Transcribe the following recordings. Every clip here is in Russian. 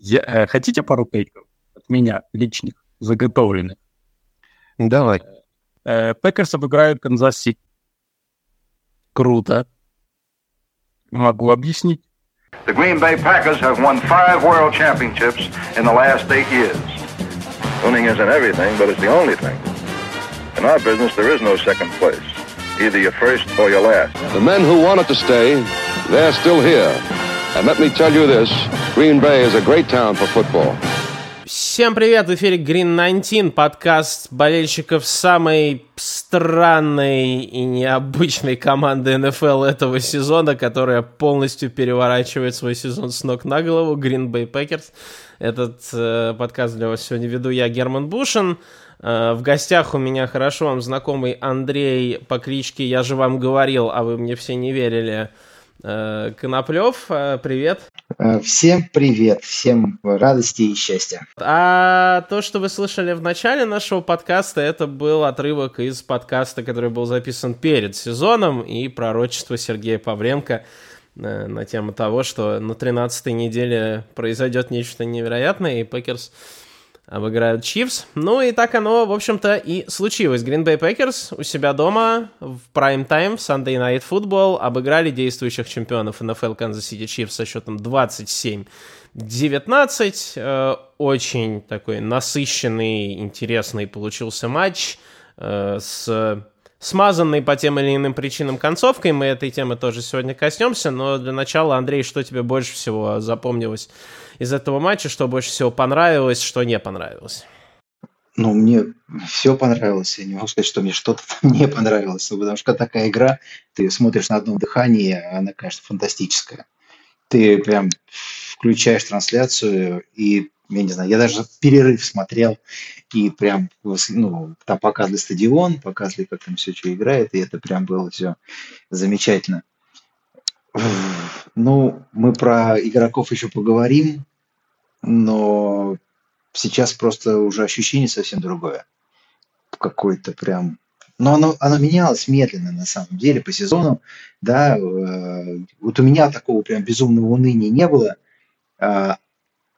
Я, э, хотите пару тейков от меня, личных, заготовленных? Давай. Э, Пекерс обыграют Канзас Сити. Круто. Могу объяснить. The Green Bay Packers have won five world championships in the last eight years. Winning isn't everything, but it's the only thing. In our business, there is no second place. Either you're first or you're last. The men who wanted to stay, they're still here. And let me tell you this, Green Bay is a great town for football. Всем привет, в эфире Green 19, подкаст болельщиков самой странной и необычной команды НФЛ этого сезона, которая полностью переворачивает свой сезон с ног на голову, Green Bay Packers. Этот э, подкаст для вас сегодня веду я, Герман Бушин. Э, в гостях у меня хорошо вам знакомый Андрей по кличке «Я же вам говорил, а вы мне все не верили» Коноплев. Э, привет. Всем привет, всем радости и счастья. А то, что вы слышали в начале нашего подкаста, это был отрывок из подкаста, который был записан перед сезоном, и пророчество Сергея Павленко на тему того, что на 13-й неделе произойдет нечто невероятное, и Packers обыграют Chiefs. Ну и так оно, в общем-то, и случилось. Green Bay Packers у себя дома в прайм-тайм в Sunday Night Football обыграли действующих чемпионов NFL Kansas City Chiefs со счетом 27 19. Э, очень такой насыщенный, интересный получился матч э, с смазанной по тем или иным причинам концовкой. Мы этой темы тоже сегодня коснемся, но для начала, Андрей, что тебе больше всего запомнилось из этого матча, что больше всего понравилось, что не понравилось? Ну, мне все понравилось. Я не могу сказать, что мне что-то не понравилось. Потому что такая игра, ты смотришь на одном дыхании, она, конечно, фантастическая. Ты прям включаешь трансляцию и я не знаю, я даже перерыв смотрел, и прям, ну, там показывали стадион, показывали, как там все что играет, и это прям было все замечательно. Ну, мы про игроков еще поговорим, но сейчас просто уже ощущение совсем другое. Какое-то прям... Но оно, оно менялось медленно, на самом деле, по сезону. Да, э, вот у меня такого прям безумного уныния не было. А,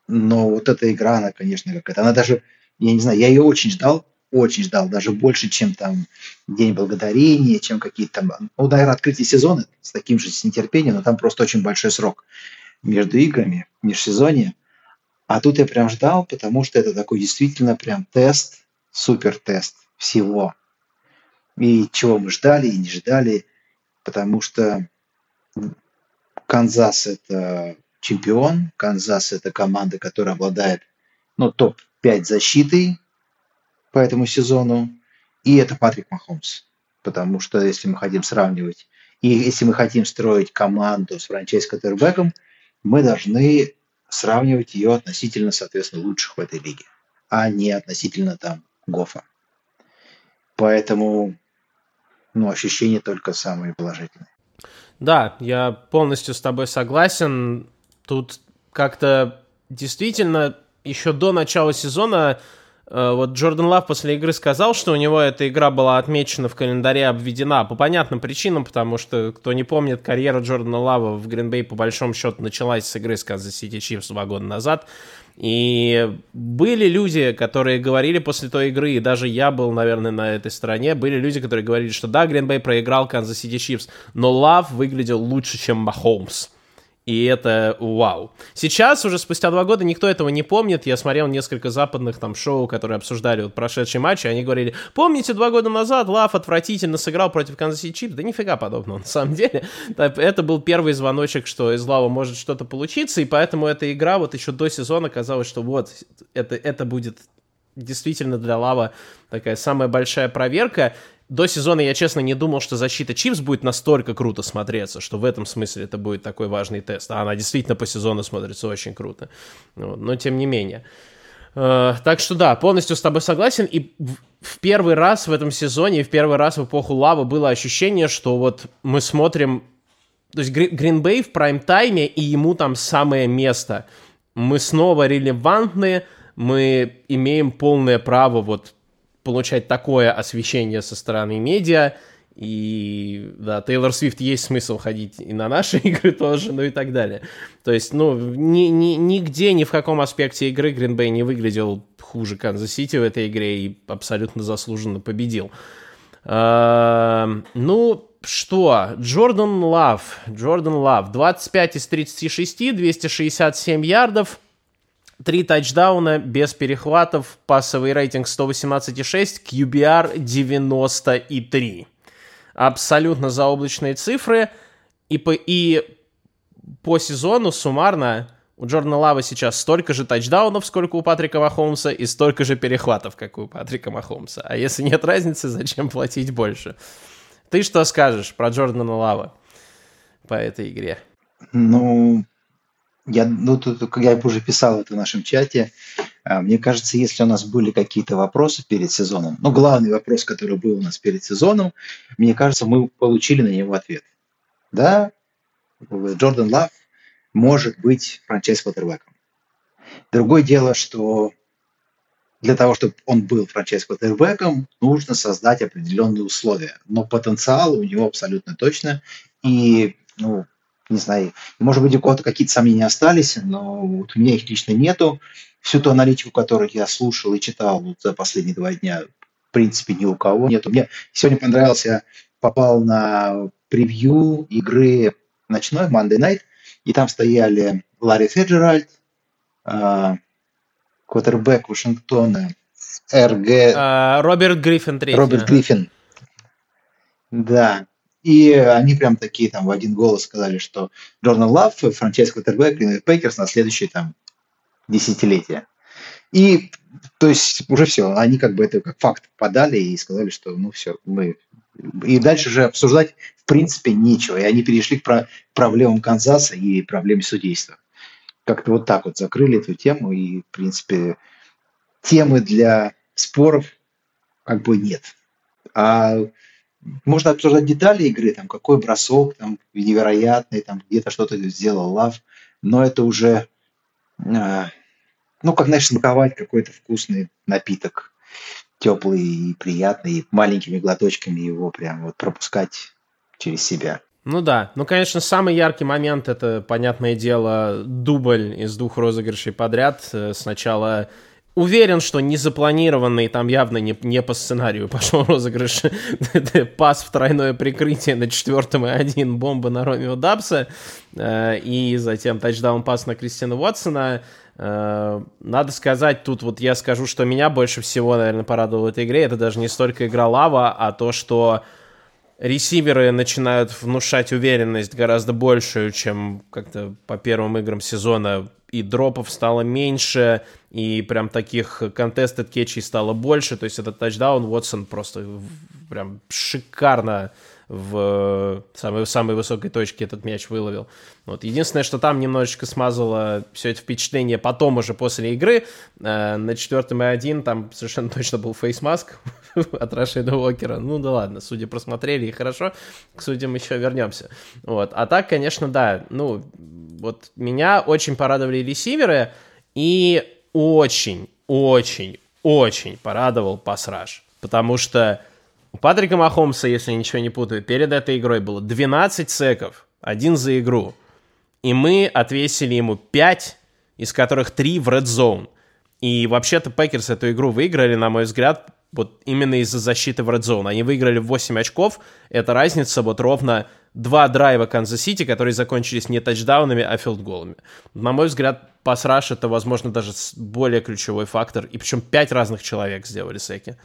но вот эта игра, она, конечно, какая-то. Она даже, я не знаю, я ее очень ждал, очень ждал, даже больше, чем там День Благодарения, чем какие-то там, ну, наверное, открытие сезона с таким же с нетерпением, но там просто очень большой срок между играми, межсезонье. А тут я прям ждал, потому что это такой действительно прям тест, супер тест всего. И чего мы ждали и не ждали, потому что Канзас это чемпион. Канзас – это команда, которая обладает ну, топ-5 защитой по этому сезону. И это Патрик Махомс. Потому что если мы хотим сравнивать, и если мы хотим строить команду с франчайз катербеком, мы должны сравнивать ее относительно, соответственно, лучших в этой лиге, а не относительно там Гофа. Поэтому ну, ощущения только самые положительные. Да, я полностью с тобой согласен. Тут как-то действительно еще до начала сезона вот Джордан Лав после игры сказал, что у него эта игра была отмечена в календаре, обведена по понятным причинам, потому что, кто не помнит, карьера Джордана Лава в Гринбей по большому счету началась с игры с Kansas City Chiefs два года назад. И были люди, которые говорили после той игры, и даже я был, наверное, на этой стороне, были люди, которые говорили, что да, Green Bay проиграл Kansas City Chiefs, но Лав выглядел лучше, чем Махомс. И это вау. Сейчас, уже спустя два года, никто этого не помнит. Я смотрел несколько западных там шоу, которые обсуждали вот прошедший матч, и они говорили, помните, два года назад Лав отвратительно сыграл против Kansas City Chiefs? Да нифига подобного, на самом деле. Это был первый звоночек, что из Лава может что-то получиться, и поэтому эта игра вот еще до сезона казалось, что вот, это, это будет действительно для Лава такая самая большая проверка до сезона я, честно, не думал, что защита Чипс будет настолько круто смотреться, что в этом смысле это будет такой важный тест. А она действительно по сезону смотрится очень круто. Вот. Но тем не менее. Э, так что да, полностью с тобой согласен. И в, в первый раз в этом сезоне, в первый раз в эпоху Лавы было ощущение, что вот мы смотрим... То есть Гринбей в прайм-тайме, и ему там самое место. Мы снова релевантны, мы имеем полное право вот получать такое освещение со стороны медиа, и да, Тейлор Свифт есть смысл ходить и на наши игры тоже, ну и так далее. То есть, ну, ни, ни, нигде, ни в каком аспекте игры Green Bay не выглядел хуже Канзас Сити в этой игре и абсолютно заслуженно победил. Э, ну, что? Джордан Лав. Джордан Лав. 25 из 36, 267 ярдов, 3 тачдауна без перехватов, пассовый рейтинг 118,6, QBR 93 абсолютно заоблачные цифры. И по, и по сезону суммарно у Джордана Лава сейчас столько же тачдаунов, сколько у Патрика Махомса, и столько же перехватов, как у Патрика Махомса. А если нет разницы, зачем платить больше? Ты что скажешь про Джордана Лава по этой игре? Ну, я, ну, тут, я уже писал это в нашем чате. А, мне кажется, если у нас были какие-то вопросы перед сезоном, ну, главный вопрос, который был у нас перед сезоном, мне кажется, мы получили на него ответ. Да, Джордан Лав может быть франчайз квотербеком. Другое дело, что для того, чтобы он был франчайз квотербеком, нужно создать определенные условия. Но потенциал у него абсолютно точно. И, ну, не знаю, может быть, у кого-то какие-то сомнения остались, но вот у меня их лично нету всю ту аналитику, которую я слушал и читал вот за последние два дня, в принципе, ни у кого нет. Мне сегодня понравился, попал на превью игры ночной, Monday Night, и там стояли Ларри Феджеральд, э, квотербек Вашингтона, РГ... А, Роберт Гриффин. Роберт Гриффин. Да. И они прям такие там в один голос сказали, что Джордан Лав, франчайз квотербек, Грин Пейкерс на следующий там десятилетия. И, то есть, уже все, они как бы это как факт подали и сказали, что, ну, все, мы... И дальше же обсуждать, в принципе, нечего. И они перешли к про проблемам Канзаса и проблеме судейства. Как-то вот так вот закрыли эту тему, и, в принципе, темы для споров как бы нет. А можно обсуждать детали игры, там, какой бросок, там, невероятный, там, где-то что-то сделал Лав, но это уже а, ну, как, знаешь, смаковать какой-то вкусный напиток, теплый и приятный, и маленькими глоточками его прям вот пропускать через себя. Ну да, ну, конечно, самый яркий момент, это, понятное дело, дубль из двух розыгрышей подряд. Э, сначала уверен, что не запланированный, там явно не, не по сценарию пошел розыгрыш. Пас в тройное прикрытие на четвертом и один, бомба на Ромео Дабса, э, и затем тачдаун пас на Кристина Уотсона. Э, надо сказать, тут вот я скажу, что меня больше всего, наверное, порадовало в этой игре. Это даже не столько игра лава, а то, что ресиверы начинают внушать уверенность гораздо большую, чем как-то по первым играм сезона. И дропов стало меньше, и прям таких contested кетчей стало больше. То есть этот тачдаун Уотсон просто прям шикарно в самой, самой высокой точке этот мяч выловил. Вот. Единственное, что там немножечко смазало все это впечатление потом уже после игры. Э, на четвертом и один там совершенно точно был фейсмаск от Рашида Уокера. Ну да ладно, судьи просмотрели и хорошо, к судьям еще вернемся. Вот. А так, конечно, да, ну вот меня очень порадовали ресиверы и очень, очень, очень порадовал pass rush. Потому что у Патрика Махомса, если я ничего не путаю, перед этой игрой было 12 секов, один за игру. И мы отвесили ему 5, из которых 3 в Red Zone. И вообще-то Packers эту игру выиграли, на мой взгляд, вот именно из-за защиты в Red Zone. Они выиграли 8 очков. Это разница вот ровно два драйва Канзас Сити, которые закончились не тачдаунами, а филдголами. На мой взгляд, пас-раш это, возможно, даже более ключевой фактор. И причем 5 разных человек сделали секи.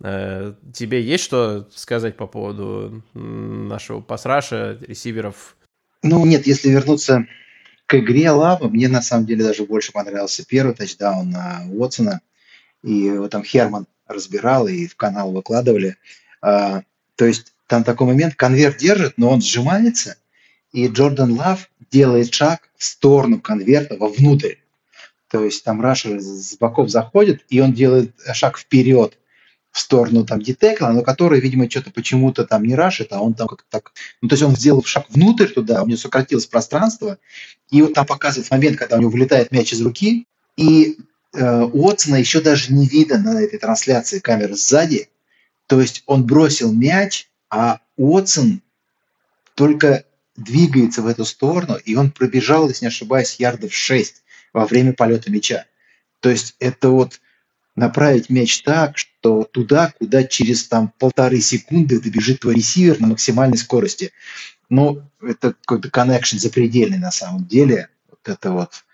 Э, тебе есть что сказать по поводу нашего пасраша, ресиверов? Ну, нет, если вернуться к игре Лава, мне на самом деле даже больше понравился первый тачдаун на Уотсона. И вот там Херман разбирал и в канал выкладывали. А, то есть там такой момент, конверт держит, но он сжимается, и Джордан Лав делает шаг в сторону конверта, вовнутрь. То есть там Рашер с боков заходит, и он делает шаг вперед в сторону там детекла, но который, видимо, что-то почему-то там не рашит, а он там как-то так... Ну, то есть он сделал шаг внутрь туда, у него сократилось пространство, и вот там показывает момент, когда у него вылетает мяч из руки, и Уотсона еще даже не видно на этой трансляции камеры сзади, то есть он бросил мяч, а Уотсон только двигается в эту сторону, и он пробежал, если не ошибаюсь, ярдов 6 во время полета мяча. То есть это вот направить мяч так, что туда, куда через там полторы секунды добежит твой ресивер на максимальной скорости. Ну, это какой-то коннекшн запредельный на самом деле. Вот это вот.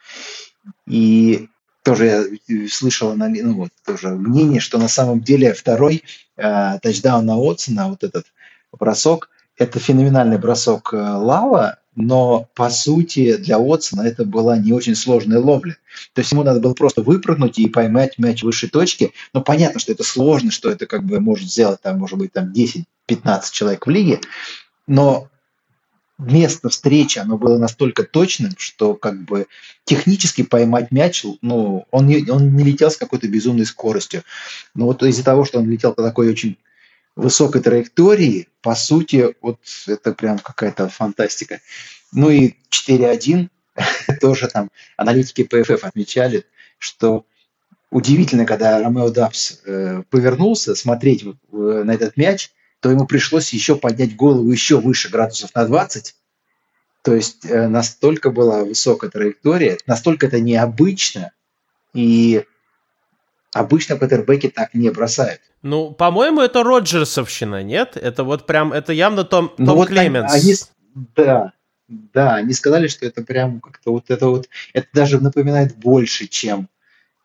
И тоже я слышал ну, вот, тоже мнение, что на самом деле второй э, тачдаун на Отсона, вот этот бросок, это феноменальный бросок э, Лава, но по сути для Отсона это была не очень сложная ловля. То есть ему надо было просто выпрыгнуть и поймать мяч выше точки. Но понятно, что это сложно, что это как бы может сделать там, может быть, там 10-15 человек в лиге. Но место встречи, оно было настолько точным, что как бы технически поймать мяч, ну, он не, он не летел с какой-то безумной скоростью. Но вот из-за того, что он летел по такой очень высокой траектории, по сути, вот это прям какая-то фантастика. Ну и 4-1 тоже там аналитики ПФФ отмечали, что удивительно, когда Ромео Дабс э, повернулся смотреть э, на этот мяч, то ему пришлось еще поднять голову еще выше градусов на 20. То есть э, настолько была высокая траектория, настолько это необычно, и обычно квотербеки так не бросают. Ну, по-моему, это Роджерсовщина, нет? Это вот прям, это явно Том, ну, Том вот Клеменс. Они, да, да, они сказали, что это прям как-то вот это вот, это даже напоминает больше, чем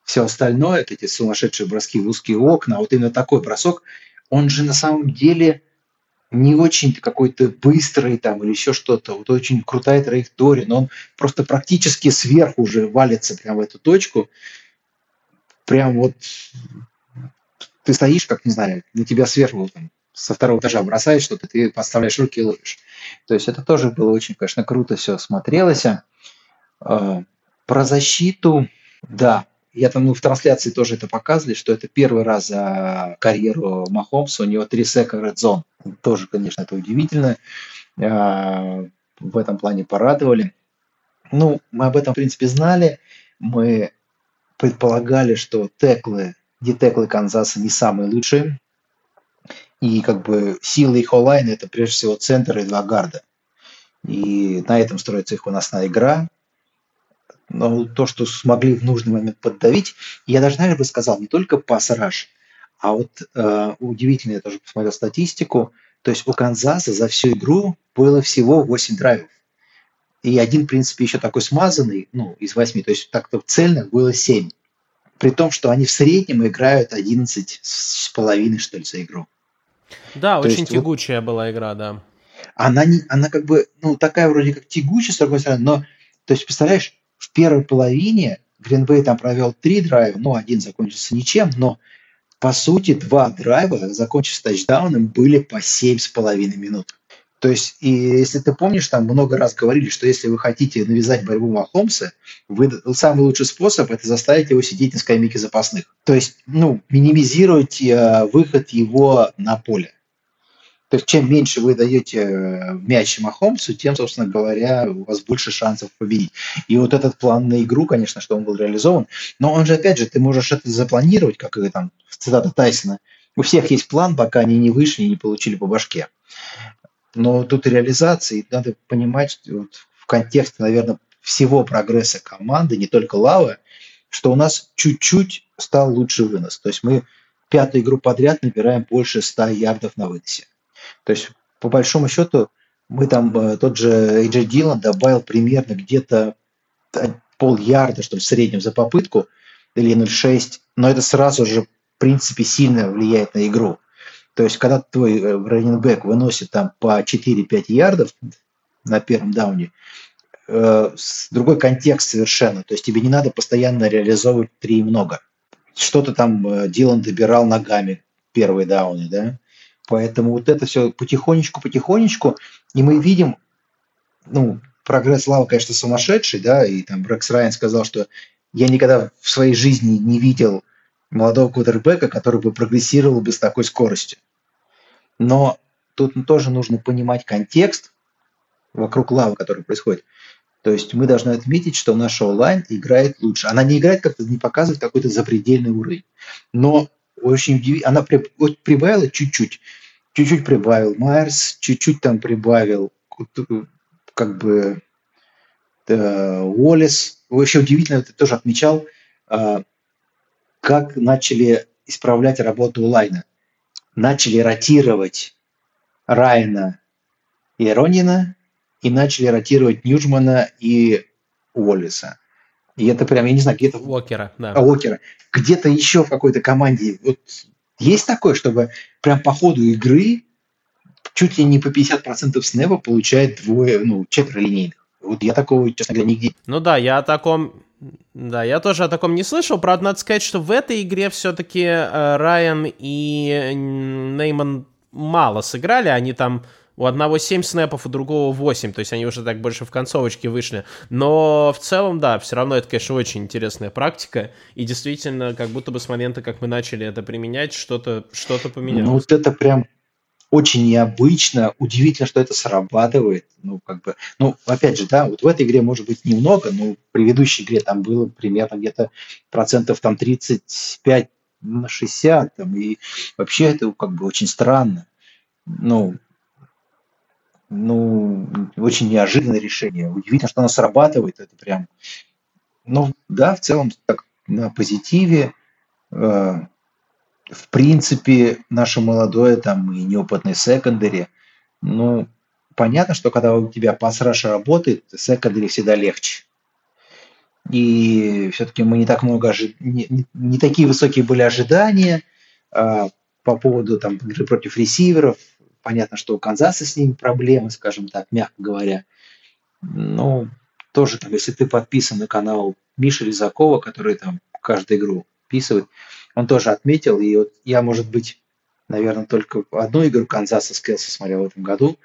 все остальное, эти сумасшедшие броски в узкие окна, вот именно такой бросок, он же на самом деле не очень какой-то быстрый там или еще что-то, вот очень крутая траектория, но он просто практически сверху уже валится прямо в эту точку, прям вот ты стоишь, как, не знаю, на тебя сверху там, со второго этажа бросает что-то, ты подставляешь руки и ловишь. То есть это тоже было очень, конечно, круто все смотрелось. А, про защиту, да, я там ну, в трансляции тоже это показывали, что это первый раз за карьеру Махомса, у него три сека Red Zone. Тоже, конечно, это удивительно. А, в этом плане порадовали. Ну, мы об этом, в принципе, знали. Мы предполагали, что теклы, детеклы Канзаса не самые лучшие. И как бы силы их онлайн это прежде всего центр и два гарда. И на этом строится их выносная игра но то, что смогли в нужный момент поддавить, я даже, наверное, бы сказал, не только пас-раш, а вот э, удивительно, я тоже посмотрел статистику, то есть у Канзаса за всю игру было всего 8 драйвов. И один, в принципе, еще такой смазанный, ну, из 8, то есть так-то цельных было 7. При том, что они в среднем играют 11 с половиной, что ли, за игру. Да, то очень есть, тягучая вот, была игра, да. Она, не, она как бы, ну, такая вроде как тягучая, с другой стороны, но, то есть, представляешь, первой половине Гринбей там провел три драйва, ну, один закончился ничем, но по сути два драйва, закончив тачдауном, были по семь с половиной минут. То есть, и если ты помнишь, там много раз говорили, что если вы хотите навязать борьбу Махомса, вы, самый лучший способ – это заставить его сидеть на скамейке запасных. То есть, ну, минимизировать э, выход его на поле. То есть чем меньше вы даете э, мяч Махомсу, тем, собственно говоря, у вас больше шансов победить. И вот этот план на игру, конечно, что он был реализован, но он же, опять же, ты можешь это запланировать, как там цитата Тайсона. У всех есть план, пока они не вышли и не получили по башке. Но тут реализация, надо понимать вот, в контексте, наверное, всего прогресса команды, не только Лавы, что у нас чуть-чуть стал лучше вынос. То есть мы пятую игру подряд набираем больше 100 ярдов на выносе. То есть, по большому счету, мы там, э, тот же AJ Дилан добавил примерно где-то пол ярда, что ли, в среднем за попытку, или 0,6, но это сразу же, в принципе, сильно влияет на игру. То есть, когда твой раненбэк выносит там по 4-5 ярдов на первом дауне, э, другой контекст совершенно. То есть, тебе не надо постоянно реализовывать 3 и много. Что-то там э, Дилан добирал ногами первые дауны, да, Поэтому вот это все потихонечку-потихонечку, и мы видим, ну, прогресс Лава, конечно, сумасшедший, да, и там Брекс Райан сказал, что я никогда в своей жизни не видел молодого квотербека, который бы прогрессировал бы с такой скоростью. Но тут тоже нужно понимать контекст вокруг Лавы, который происходит. То есть мы должны отметить, что наша онлайн играет лучше. Она не играет как-то, не показывает какой-то запредельный уровень. Но очень удивительно, она при, вот прибавила чуть-чуть. чуть-чуть прибавил Майерс, чуть-чуть там прибавил как бы э, Уоллес. Вообще удивительно, ты тоже отмечал, э, как начали исправлять работу Лайна. Начали ротировать Райана и Ронина, и начали ротировать Ньюджмана и Уоллеса. И это прям, я не знаю, где-то... Уокера, да. А, Уокера. Где-то еще в какой-то команде. Вот есть такое, чтобы прям по ходу игры чуть ли не по 50% снэпа получает двое, ну, четверо линейных. Вот я такого, честно говоря, нигде. Ну да, я о таком... Да, я тоже о таком не слышал. Правда, надо сказать, что в этой игре все-таки э, Райан и Нейман мало сыграли. Они там у одного 7 снэпов, у другого 8, то есть они уже так больше в концовочке вышли. Но в целом, да, все равно это, конечно, очень интересная практика. И действительно, как будто бы с момента, как мы начали это применять, что-то что поменялось. Ну, вот это прям очень необычно, удивительно, что это срабатывает. Ну, как бы, ну, опять же, да, вот в этой игре может быть немного, но в предыдущей игре там было примерно где-то процентов там 35 на 60, там, и вообще это как бы очень странно. Ну, ну, очень неожиданное решение. Удивительно, что оно срабатывает. Это прям, ну, да, в целом так на позитиве. Э, в принципе, наше молодое там и неопытное секондари, ну, понятно, что когда у тебя пасраш работает, секондари всегда легче. И все-таки мы не так много ожи... не, не, не такие высокие были ожидания а, по поводу там игры против ресиверов, Понятно, что у Канзаса с ними проблемы, скажем так, мягко говоря. Ну, тоже, там, если ты подписан на канал Миши Резакова, который там каждую игру вписывает, он тоже отметил, и вот я, может быть, наверное, только одну игру Канзаса с Келси смотрел в этом году,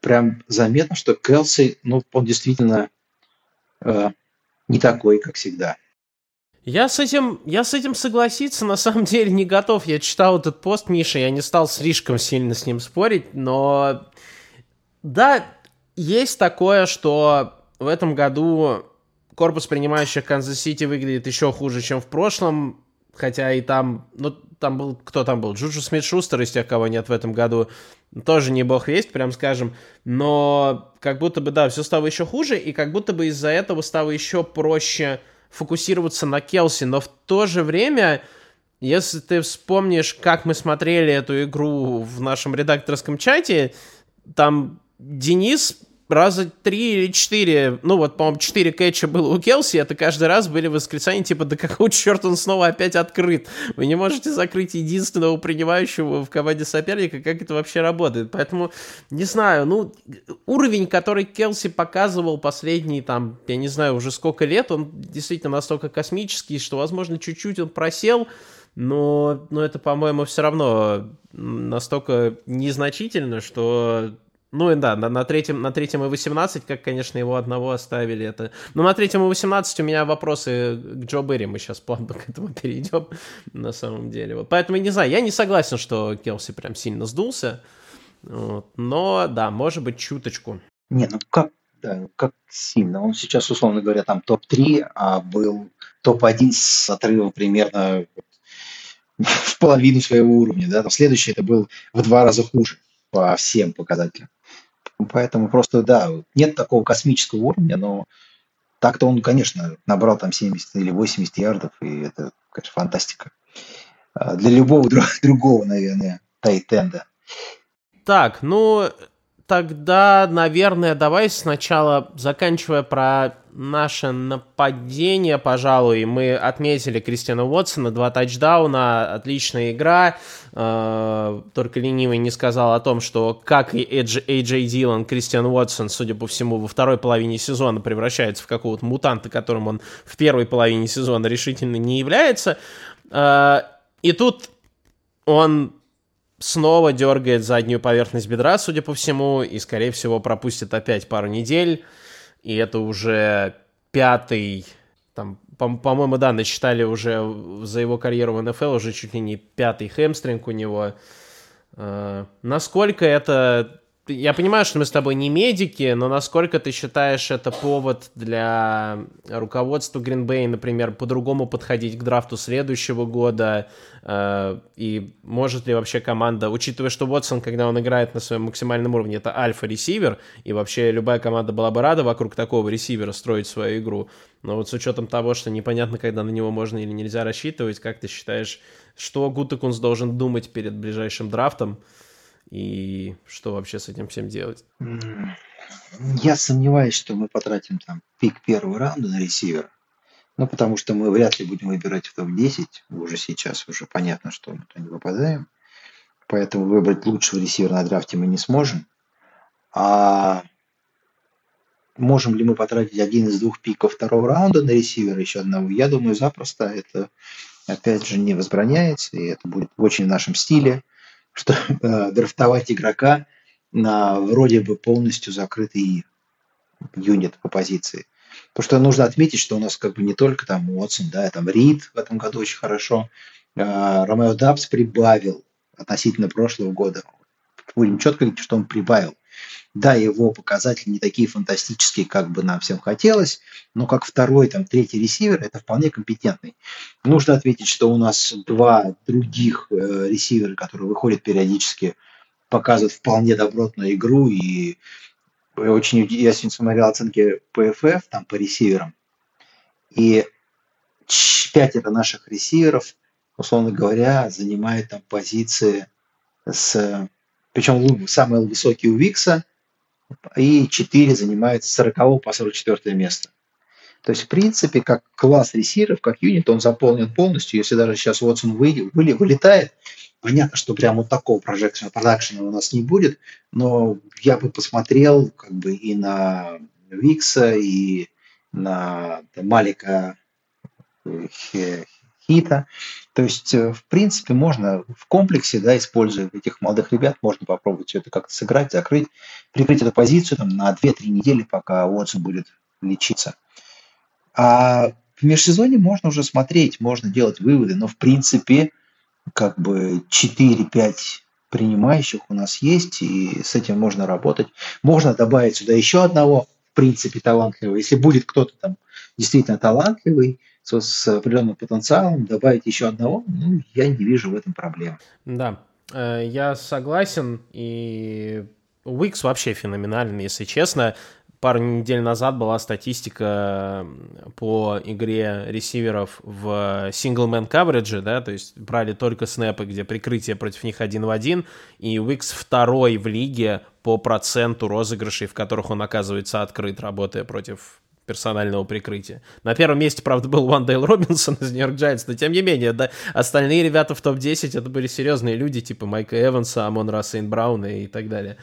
прям заметно, что Келси, ну, он действительно э, не такой, как всегда. Я с этим, я с этим согласиться на самом деле не готов. Я читал этот пост Миша, я не стал слишком сильно с ним спорить, но да, есть такое, что в этом году корпус принимающих Канзас-Сити выглядит еще хуже, чем в прошлом, хотя и там, ну, там был, кто там был? Джуджу Смит Шустер из тех, кого нет в этом году, тоже не бог весть, прям скажем, но как будто бы, да, все стало еще хуже, и как будто бы из-за этого стало еще проще фокусироваться на Келси, но в то же время, если ты вспомнишь, как мы смотрели эту игру в нашем редакторском чате, там Денис раза три или четыре, ну вот, по-моему, четыре кэтча было у Келси, это каждый раз были восклицания типа, да какого черта он снова опять открыт? Вы не можете закрыть единственного принимающего в команде соперника, как это вообще работает? Поэтому, не знаю, ну, уровень, который Келси показывал последние, там, я не знаю, уже сколько лет, он действительно настолько космический, что, возможно, чуть-чуть он просел, но, но это, по-моему, все равно настолько незначительно, что ну и да, на, на, третьем, на третьем и 18, как, конечно, его одного оставили. Это... Но на третьем и 18 у меня вопросы к Джо Берри, мы сейчас плавно к этому перейдем, на самом деле. Вот. Поэтому, не знаю, я не согласен, что Келси прям сильно сдулся. Вот. Но, да, может быть, чуточку. Не, ну как, да, как сильно. Он сейчас, условно говоря, там топ-3, а был топ-1 с отрывом примерно в половину своего уровня. Да? Там следующий это был в два раза хуже по всем показателям. Поэтому просто, да, нет такого космического уровня, но так-то он, конечно, набрал там 70 или 80 ярдов, и это, конечно, фантастика. А, для любого другого, наверное, тайтенда. Так, ну, тогда, наверное, давай сначала, заканчивая про наше нападение, пожалуй, мы отметили Кристиана Уотсона, два тачдауна, отличная игра. Э, только ленивый не сказал о том, что, как и Эйджей Дилан, Кристиан Уотсон, судя по всему, во второй половине сезона превращается в какого-то мутанта, которым он в первой половине сезона решительно не является. Э, и тут он снова дергает заднюю поверхность бедра, судя по всему, и, скорее всего, пропустит опять пару недель. И это уже пятый, там, по-моему, да, насчитали уже за его карьеру в НФЛ уже чуть ли не пятый хэмстринг у него. Э, насколько это я понимаю, что мы с тобой не медики, но насколько ты считаешь это повод для руководства Bay, например, по-другому подходить к драфту следующего года? Э, и может ли вообще команда, учитывая, что Уотсон, когда он играет на своем максимальном уровне, это альфа-ресивер, и вообще любая команда была бы рада вокруг такого ресивера строить свою игру. Но вот с учетом того, что непонятно, когда на него можно или нельзя рассчитывать, как ты считаешь, что Гутекунс должен думать перед ближайшим драфтом? И что вообще с этим всем делать? Я сомневаюсь, что мы потратим там пик первого раунда на ресивера. Ну, потому что мы вряд ли будем выбирать в топ-10. Уже сейчас уже понятно, что мы туда не попадаем. Поэтому выбрать лучшего ресивера на драфте мы не сможем. А можем ли мы потратить один из двух пиков второго раунда на ресивера, еще одного? Я думаю, запросто. Это, опять же, не возбраняется, и это будет очень в нашем стиле что э, драфтовать игрока на вроде бы полностью закрытый юнит по позиции. Потому что нужно отметить, что у нас как бы не только там Уотсон, да, там Рид в этом году очень хорошо. Э, Ромео Дабс прибавил относительно прошлого года. Будем четко говорить, что он прибавил. Да, его показатели не такие фантастические, как бы нам всем хотелось, но как второй, там, третий ресивер это вполне компетентный. Нужно ответить, что у нас два других э, ресивера, которые выходят периодически, показывают вполне добротную игру, и очень, я сегодня смотрел оценки PFF там по ресиверам, и пятеро наших ресиверов, условно говоря, занимают там позиции с причем самый высокий у Викса, и 4 занимает с 40 по 44 место. То есть, в принципе, как класс ресиров, как юнит, он заполнен полностью. Если даже сейчас Уотсон вы, вы, вылетает, понятно, что прямо вот такого прожекшена, продакшена у нас не будет, но я бы посмотрел как бы и на Викса, и на Малика хита. То есть, э, в принципе, можно в комплексе, да, используя этих молодых ребят, можно попробовать все это как-то сыграть, закрыть, прикрыть эту позицию там, на 2-3 недели, пока Уотсон будет лечиться. А в межсезонье можно уже смотреть, можно делать выводы, но в принципе как бы 4-5 принимающих у нас есть, и с этим можно работать. Можно добавить сюда еще одного, в принципе, талантливого. Если будет кто-то там действительно талантливый, с, определенным потенциалом, добавить еще одного, ну, я не вижу в этом проблем. Да, э, я согласен, и Уикс вообще феноменальный, если честно. Пару недель назад была статистика по игре ресиверов в single-man coverage, да, то есть брали только снэпы, где прикрытие против них один в один, и Уикс второй в лиге по проценту розыгрышей, в которых он оказывается открыт, работая против персонального прикрытия. На первом месте, правда, был Вандейл Робинсон из New York Giants, но тем не менее, да, остальные ребята в топ-10 это были серьезные люди, типа Майка Эванса, Амон-Ра Сент-Брауна и так далее.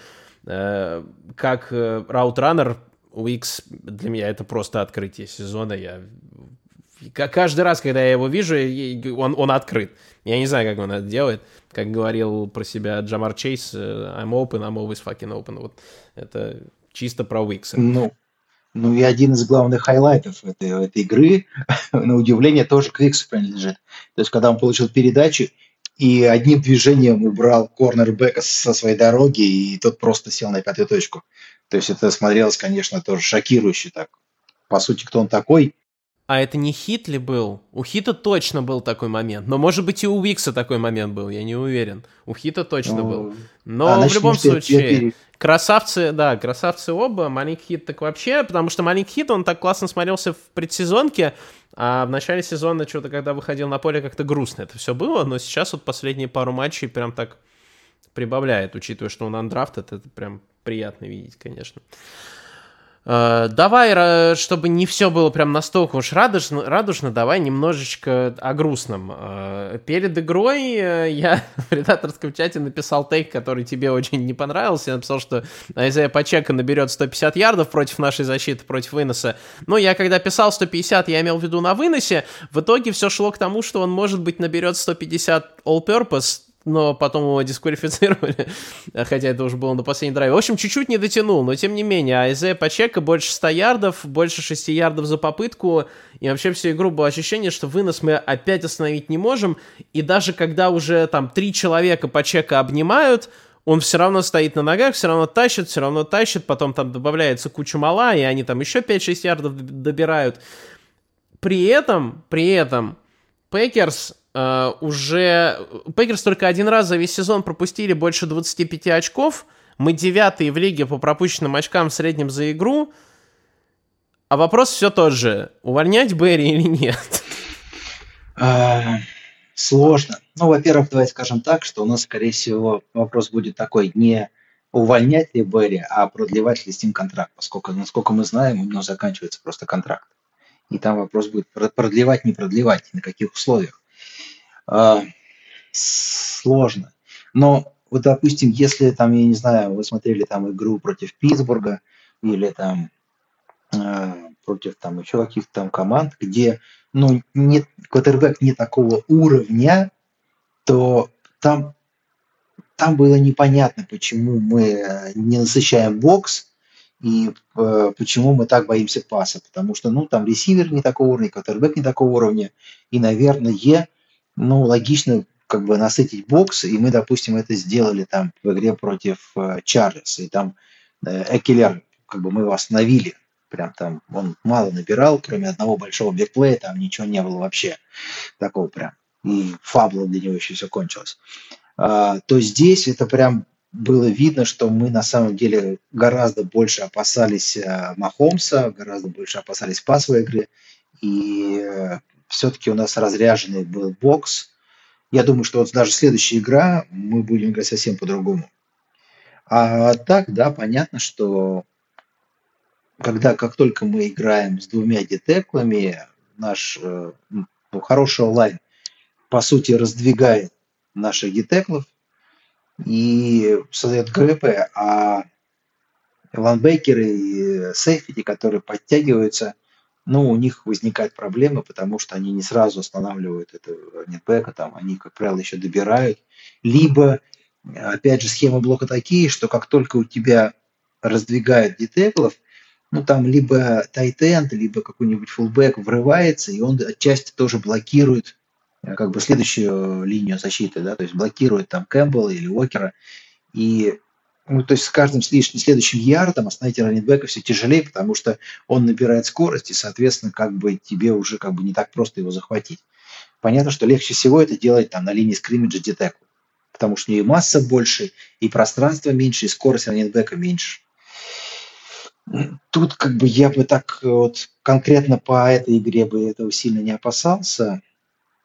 Э, как route runner, Уикс для меня это просто открытие сезона. Я каждый раз, когда я его вижу, он, он открыт. Я не знаю, как он это делает. Как говорил про себя Джамар Чейз, э, I'm open, I'm always fucking open. Вот это чисто про Уикса. Ну, ну и один из главных хайлайтов этой, этой игры, на удивление, тоже к Уиксу принадлежит. То есть, когда он получил передачу и одним движением убрал корнербека со своей дороги, и тот просто сел на пятую точку. То есть это смотрелось, конечно, тоже шокирующе так. По сути, кто он такой? А это не Хит ли был? У Хита точно был такой момент. Но, может быть, и у Викса такой момент был, я не уверен. У Хита точно ну, был. Но а, в любом случае, Красавцы, да, красавцы оба. Маленький хит так вообще, потому что маленький хит, он так классно смотрелся в предсезонке, а в начале сезона что-то, когда выходил на поле, как-то грустно это все было, но сейчас вот последние пару матчей прям так прибавляет, учитывая, что он андрафт, это прям приятно видеть, конечно. Э, давай, чтобы не все было прям настолько уж радужно, радужно давай немножечко о грустном. Э, перед игрой э, я в редакторском чате написал тейк, который тебе очень не понравился. Я написал, что Айзея Пачека наберет 150 ярдов против нашей защиты, против выноса. Но я когда писал 150, я имел в виду на выносе. В итоге все шло к тому, что он, может быть, наберет 150 all-purpose, но потом его дисквалифицировали, хотя это уже было на последней драйве. В общем, чуть-чуть не дотянул, но тем не менее, Айзе Пачека больше 100 ярдов, больше 6 ярдов за попытку, и вообще всю игру было ощущение, что вынос мы опять остановить не можем, и даже когда уже там три человека Пачека обнимают, он все равно стоит на ногах, все равно тащит, все равно тащит, потом там добавляется куча мала, и они там еще 5-6 ярдов добирают. При этом, при этом, Packers э, уже... Packers только один раз за весь сезон пропустили больше 25 очков. Мы девятые в лиге по пропущенным очкам в среднем за игру. А вопрос все тот же. Увольнять Берри или нет? А, сложно. Ну, во-первых, давайте скажем так, что у нас, скорее всего, вопрос будет такой, не увольнять ли Берри, а продлевать ли с ним контракт, поскольку, насколько мы знаем, у него заканчивается просто контракт. И там вопрос будет продлевать, не продлевать, на каких условиях. А, сложно. Но вот, допустим, если там, я не знаю, вы смотрели там игру против Питтсбурга или там э, против там еще каких-то там команд, где ну, нет, квотербек не такого уровня, то там, там было непонятно, почему мы не насыщаем бокс и э, почему мы так боимся паса. Потому что, ну, там ресивер не такого уровня, квотербек не такого уровня. И, наверное, ну, логично как бы насытить бокс, и мы, допустим, это сделали там в игре против э, Чарльза, и там э, Экелер, как бы мы его остановили, прям там он мало набирал, кроме одного большого бигплея, там ничего не было вообще такого прям. И фабла для него еще все кончилось. А, то здесь это прям было видно, что мы на самом деле гораздо больше опасались а, Махомса, гораздо больше опасались пасовой игры. И а, все-таки у нас разряженный был бокс. Я думаю, что вот даже следующая игра мы будем играть совсем по-другому. А так, да, понятно, что когда как только мы играем с двумя детеклами, наш э, ну, хороший онлайн по сути раздвигает наших детеклов и создает ГВП, а ланбекеры и сейфити, которые подтягиваются, ну, у них возникают проблемы, потому что они не сразу останавливают это нетбека, там, они, как правило, еще добирают. Либо, опять же, схемы блока такие, что как только у тебя раздвигают детеклов, ну, там либо тайтенд, либо какой-нибудь фулбэк врывается, и он отчасти тоже блокирует э, как бы следующую линию защиты, да, то есть блокирует там Кэмпбелла или Уокера, и ну, то есть с каждым следующим ярдом остановить раннинбека все тяжелее, потому что он набирает скорость, и, соответственно, как бы тебе уже как бы не так просто его захватить. Понятно, что легче всего это делать там на линии скриммиджа детеку, потому что у нее масса больше, и пространство меньше, и скорость раннинбека меньше. Тут как бы я бы так вот конкретно по этой игре бы этого сильно не опасался.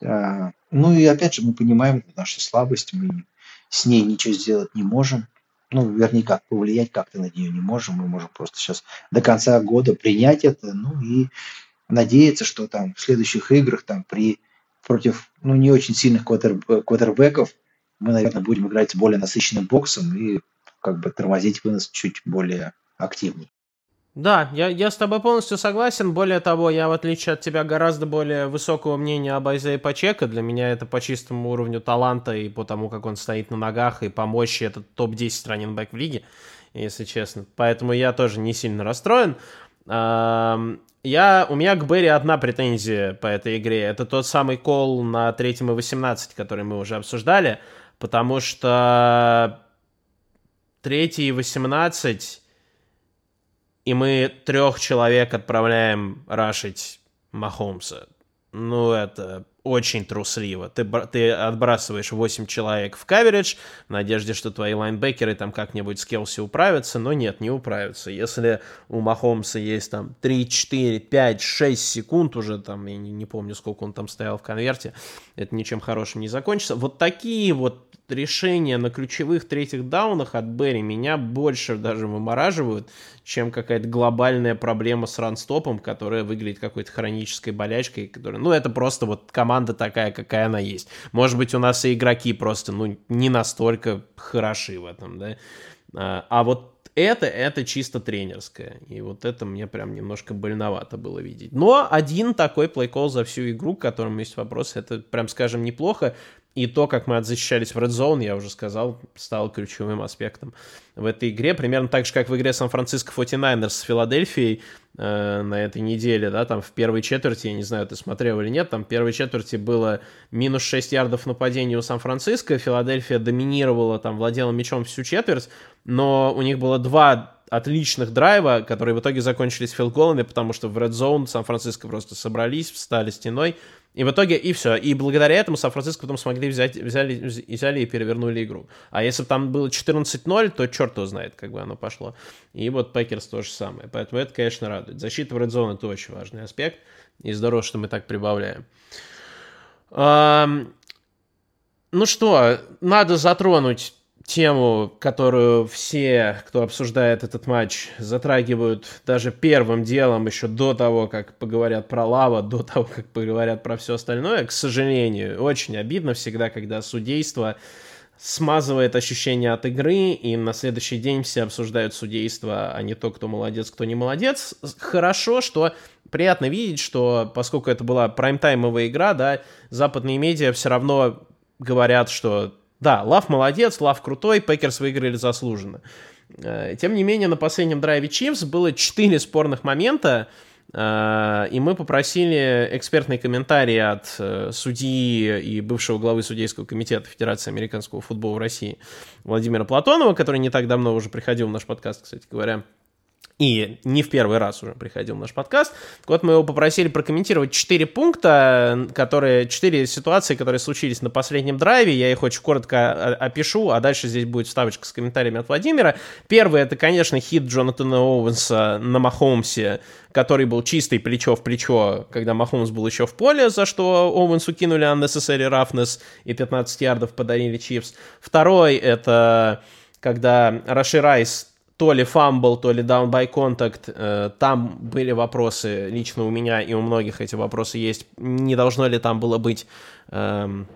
А, ну и опять же мы понимаем нашу слабость, мы с ней ничего сделать не можем. Ну, вернее, как повлиять как-то на нее не можем. Мы можем просто сейчас до конца года принять это, ну и надеяться, что там в следующих играх там при против ну, не очень сильных квотер, квотербеков мы, наверное, будем играть с более насыщенным боксом и как бы тормозить вынос чуть более активней. Да, я, я с тобой полностью согласен. Более того, я, в отличие от тебя, гораздо более высокого мнения об Айзее Пачека. Для меня это по чистому уровню таланта и по тому, как он стоит на ногах, и по мощи это топ-10 раненбэк в лиге, если честно. Поэтому я тоже не сильно расстроен. Я, у меня к Берри одна претензия по этой игре. Это тот самый кол на третьем и 18, который мы уже обсуждали. Потому что третий и 18 и мы трех человек отправляем рашить Махомса. Ну, это очень трусливо. Ты, ты отбрасываешь 8 человек в каверидж в надежде, что твои лайнбекеры там как-нибудь с Келси управятся, но нет, не управятся. Если у Махомса есть там 3, 4, 5, 6 секунд уже, там, я не, не помню, сколько он там стоял в конверте, это ничем хорошим не закончится. Вот такие вот решения на ключевых третьих даунах от Берри меня больше даже вымораживают, чем какая-то глобальная проблема с ранстопом, которая выглядит какой-то хронической болячкой, которая, ну, это просто вот команда такая, какая она есть. Может быть, у нас и игроки просто, ну, не настолько хороши в этом, да. А, а вот это, это чисто тренерское. И вот это мне прям немножко больновато было видеть. Но один такой плейкол за всю игру, к которому есть вопрос, это прям, скажем, неплохо. И то, как мы защищались в Red Zone, я уже сказал, стало ключевым аспектом в этой игре. Примерно так же, как в игре Сан-Франциско 49ers с Филадельфией э, на этой неделе, да, там в первой четверти, я не знаю, ты смотрел или нет, там в первой четверти было минус 6 ярдов нападения у Сан-Франциско, Филадельфия доминировала, там, владела мячом всю четверть, но у них было два отличных драйва, которые в итоге закончились field goal ами, потому что в Red Zone Сан-Франциско просто собрались, встали стеной, и в итоге, и все. И благодаря этому Сан-Франциско потом смогли взять, взяли, взяли и перевернули игру. А если бы там было 14-0, то черт его знает, как бы оно пошло. И вот Packers то же самое. Поэтому это, конечно, радует. Защита в Zone это очень важный аспект. И здорово, что мы так прибавляем. ну что, надо затронуть тему, которую все, кто обсуждает этот матч, затрагивают даже первым делом, еще до того, как поговорят про Лава, до того, как поговорят про все остальное, к сожалению, очень обидно всегда, когда судейство смазывает ощущение от игры, и на следующий день все обсуждают судейство, а не то, кто молодец, кто не молодец. Хорошо, что приятно видеть, что поскольку это была праймтаймовая игра, да, западные медиа все равно говорят, что да, Лав молодец, Лав крутой, Packers выиграли заслуженно. Э, тем не менее, на последнем драйве Chiefs было 4 спорных момента, э, и мы попросили экспертный комментарий от э, судьи и бывшего главы судейского комитета Федерации американского футбола в России Владимира Платонова, который не так давно уже приходил в наш подкаст, кстати говоря, и не в первый раз уже приходил наш подкаст. Так вот, мы его попросили прокомментировать четыре пункта, которые, четыре ситуации, которые случились на последнем драйве. Я их очень коротко опишу, а дальше здесь будет вставочка с комментариями от Владимира. Первый, это, конечно, хит Джонатана Оуэнса на Махомсе, который был чистый плечо в плечо, когда Махомс был еще в поле, за что Оуэнсу кинули unnecessary roughness и 15 ярдов подарили Чивс. Второй, это когда Раши Райс то ли fumble, то ли down by contact, э, там были вопросы, лично у меня и у многих эти вопросы есть, не должно ли там было быть эм,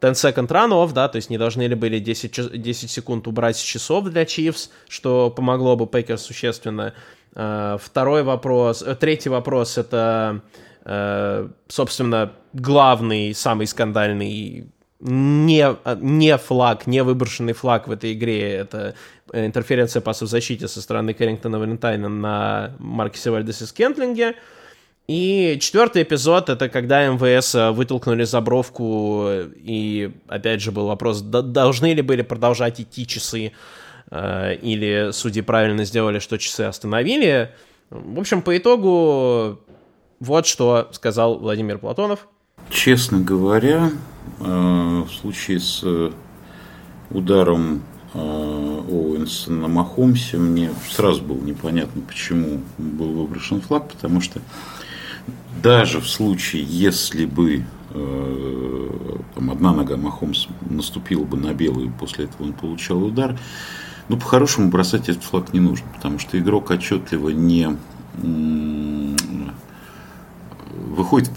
10 second run off, да, то есть не должны ли были 10, 10 секунд убрать с часов для Chiefs, что помогло бы Packers существенно. Э, второй вопрос, э, третий вопрос, это, собственно, главный, самый скандальный не, не флаг, не выброшенный флаг в этой игре, это интерференция пасов в защите со стороны Кэррингтона Валентайна на Маркесе Вальдесе Скентлинге. И четвертый эпизод — это когда МВС э, вытолкнули забровку, и опять же был вопрос, должны ли были продолжать идти часы, э, или судьи правильно сделали, что часы остановили. В общем, по итогу вот что сказал Владимир Платонов. Честно говоря, э, в случае с ударом Э, Оуэнса на Махомсе, мне сразу было непонятно, почему был выброшен флаг, потому что даже в случае, если бы э, там, одна нога Махомс наступила бы на белую, после этого он получал удар, ну, по-хорошему бросать этот флаг не нужно, потому что игрок отчетливо не выходит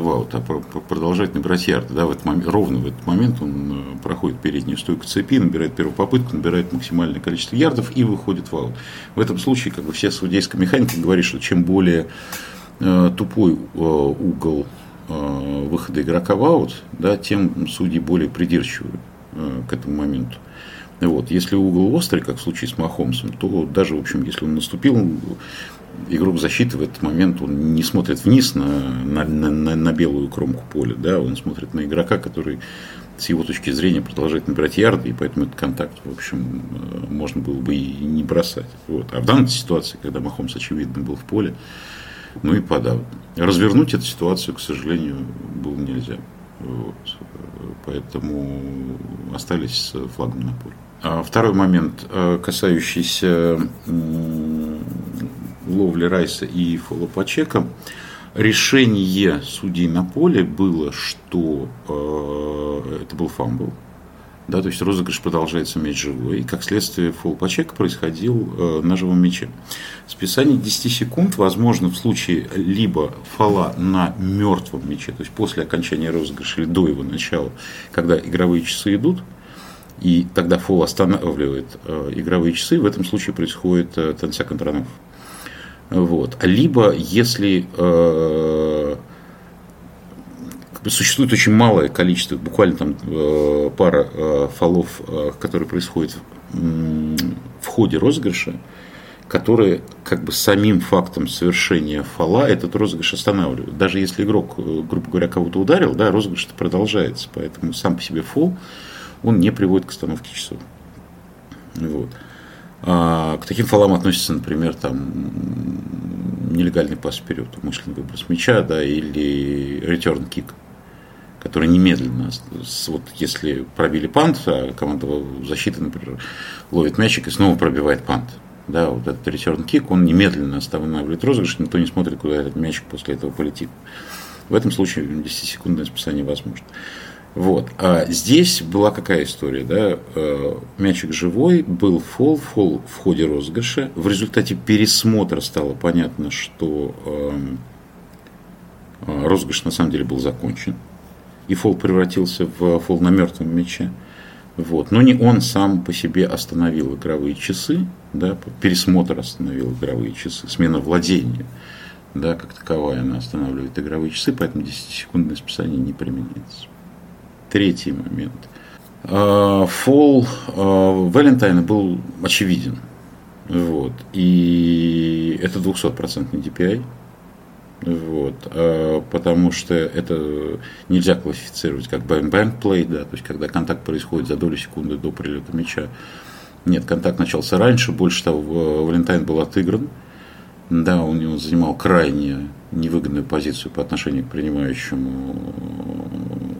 в аут, а продолжает набирать ярды. Да, в этот момент, ровно в этот момент он э, проходит переднюю стойку цепи, набирает первую попытку, набирает максимальное количество ярдов и выходит в аут. В этом случае как бы вся судейская механика говорит, что чем более э, тупой э, угол э, выхода игрока в аут, да, тем судьи более придирчивы э, к этому моменту. Вот. Если угол острый, как в случае с Махомсом, то даже, в общем, если он наступил, игрок защиты в этот момент он не смотрит вниз на, на, на, на белую кромку поля, да, он смотрит на игрока, который с его точки зрения продолжает набирать ярды, и поэтому этот контакт, в общем, э, можно было бы и не бросать. Вот. А в данной ситуации, когда Махомс, очевидно, был в поле, ну и подавно. Развернуть эту ситуацию, к сожалению, было нельзя. Вот. Поэтому остались с флагом на поле. А второй момент, э, касающийся ловли Райса и фола Пачеко, решение судей на поле было, что э, это был fumble, да, то есть розыгрыш продолжается мяч живой, и как следствие фол Пачеко происходил э, на живом мяче. Списание 10 секунд возможно в случае либо фола на мертвом мяче, то есть после окончания розыгрыша или до его начала, когда игровые часы идут, и тогда фол останавливает э, игровые часы, в этом случае происходит э, 10 second run Вот. Либо если э, существует очень малое количество, буквально там э, пара э, фолов, э, которые происходят в ходе розыгрыша, которые как бы самим фактом совершения фола этот розыгрыш останавливают. Даже если игрок, грубо говоря, кого-то ударил, да, розыгрыш продолжается. Поэтому сам по себе фол, он не приводит к остановке часов. Вот. А, к таким фолам относятся, например, там, нелегальный пас вперед, умышленный выброс мяча, да, или return kick который немедленно, вот если пробили пант, а команда защиты, например, ловит мячик и снова пробивает пант. Да, вот этот return kick, он немедленно останавливает розыгрыш, никто не смотрит, куда этот мячик после этого полетит. В этом случае 10-секундное спасание возможно. Вот. А здесь была какая история, да? Э, мячик живой, был фол, фол в ходе розыгрыша. В результате пересмотра стало понятно, что эм, э, розыгрыш на самом деле был закончен и фол превратился в фол на мертвом мяче. Вот. Но не он сам по себе остановил игровые часы, да, пересмотр остановил игровые часы, смена владения, да, как таковая она останавливает игровые часы, поэтому 10-секундное списание не применяется. Третий момент. А, фол Валентайна был очевиден. Вот. И это 200% DPI. Вот, а, потому что это нельзя классифицировать как bang-bang play, да, то есть когда контакт происходит за долю секунды до прилета мяча. Нет, контакт начался раньше, больше того, Валентайн был отыгран, да, он занимал крайне невыгодную позицию по отношению к принимающему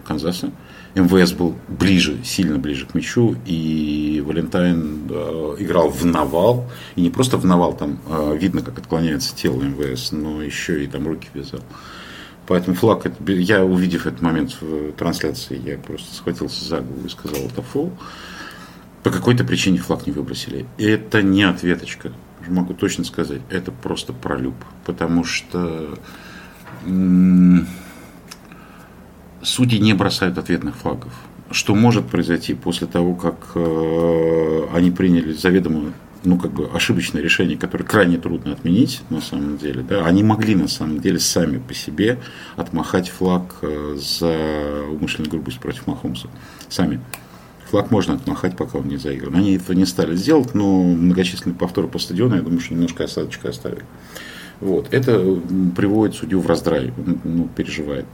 Канзаса. МВС был ближе, сильно ближе к мячу, и Валентайн э, играл в навал, и не просто в навал, там э, видно, как отклоняется тело МВС, но еще и там руки вязал. Поэтому флаг, я увидев этот момент в трансляции, я просто схватился за голову и сказал, это фол. По какой-то причине флаг не выбросили. Это не ответочка, могу точно сказать, это просто пролюб. Потому что судьи не бросают ответных флагов. Что может произойти после того, как э, они приняли заведомо ну, как бы ошибочное решение, которое крайне трудно отменить, на самом деле, да, они могли, на самом деле, сами по себе отмахать флаг э, за умышленную грубость против Махомса. Сами. Флаг можно отмахать, пока он не заигран. Они этого не стали сделать, но многочисленные повторы по стадиону, я думаю, что немножко осадочка оставили. Вот. Это приводит судью в раздрай, ну, переживает.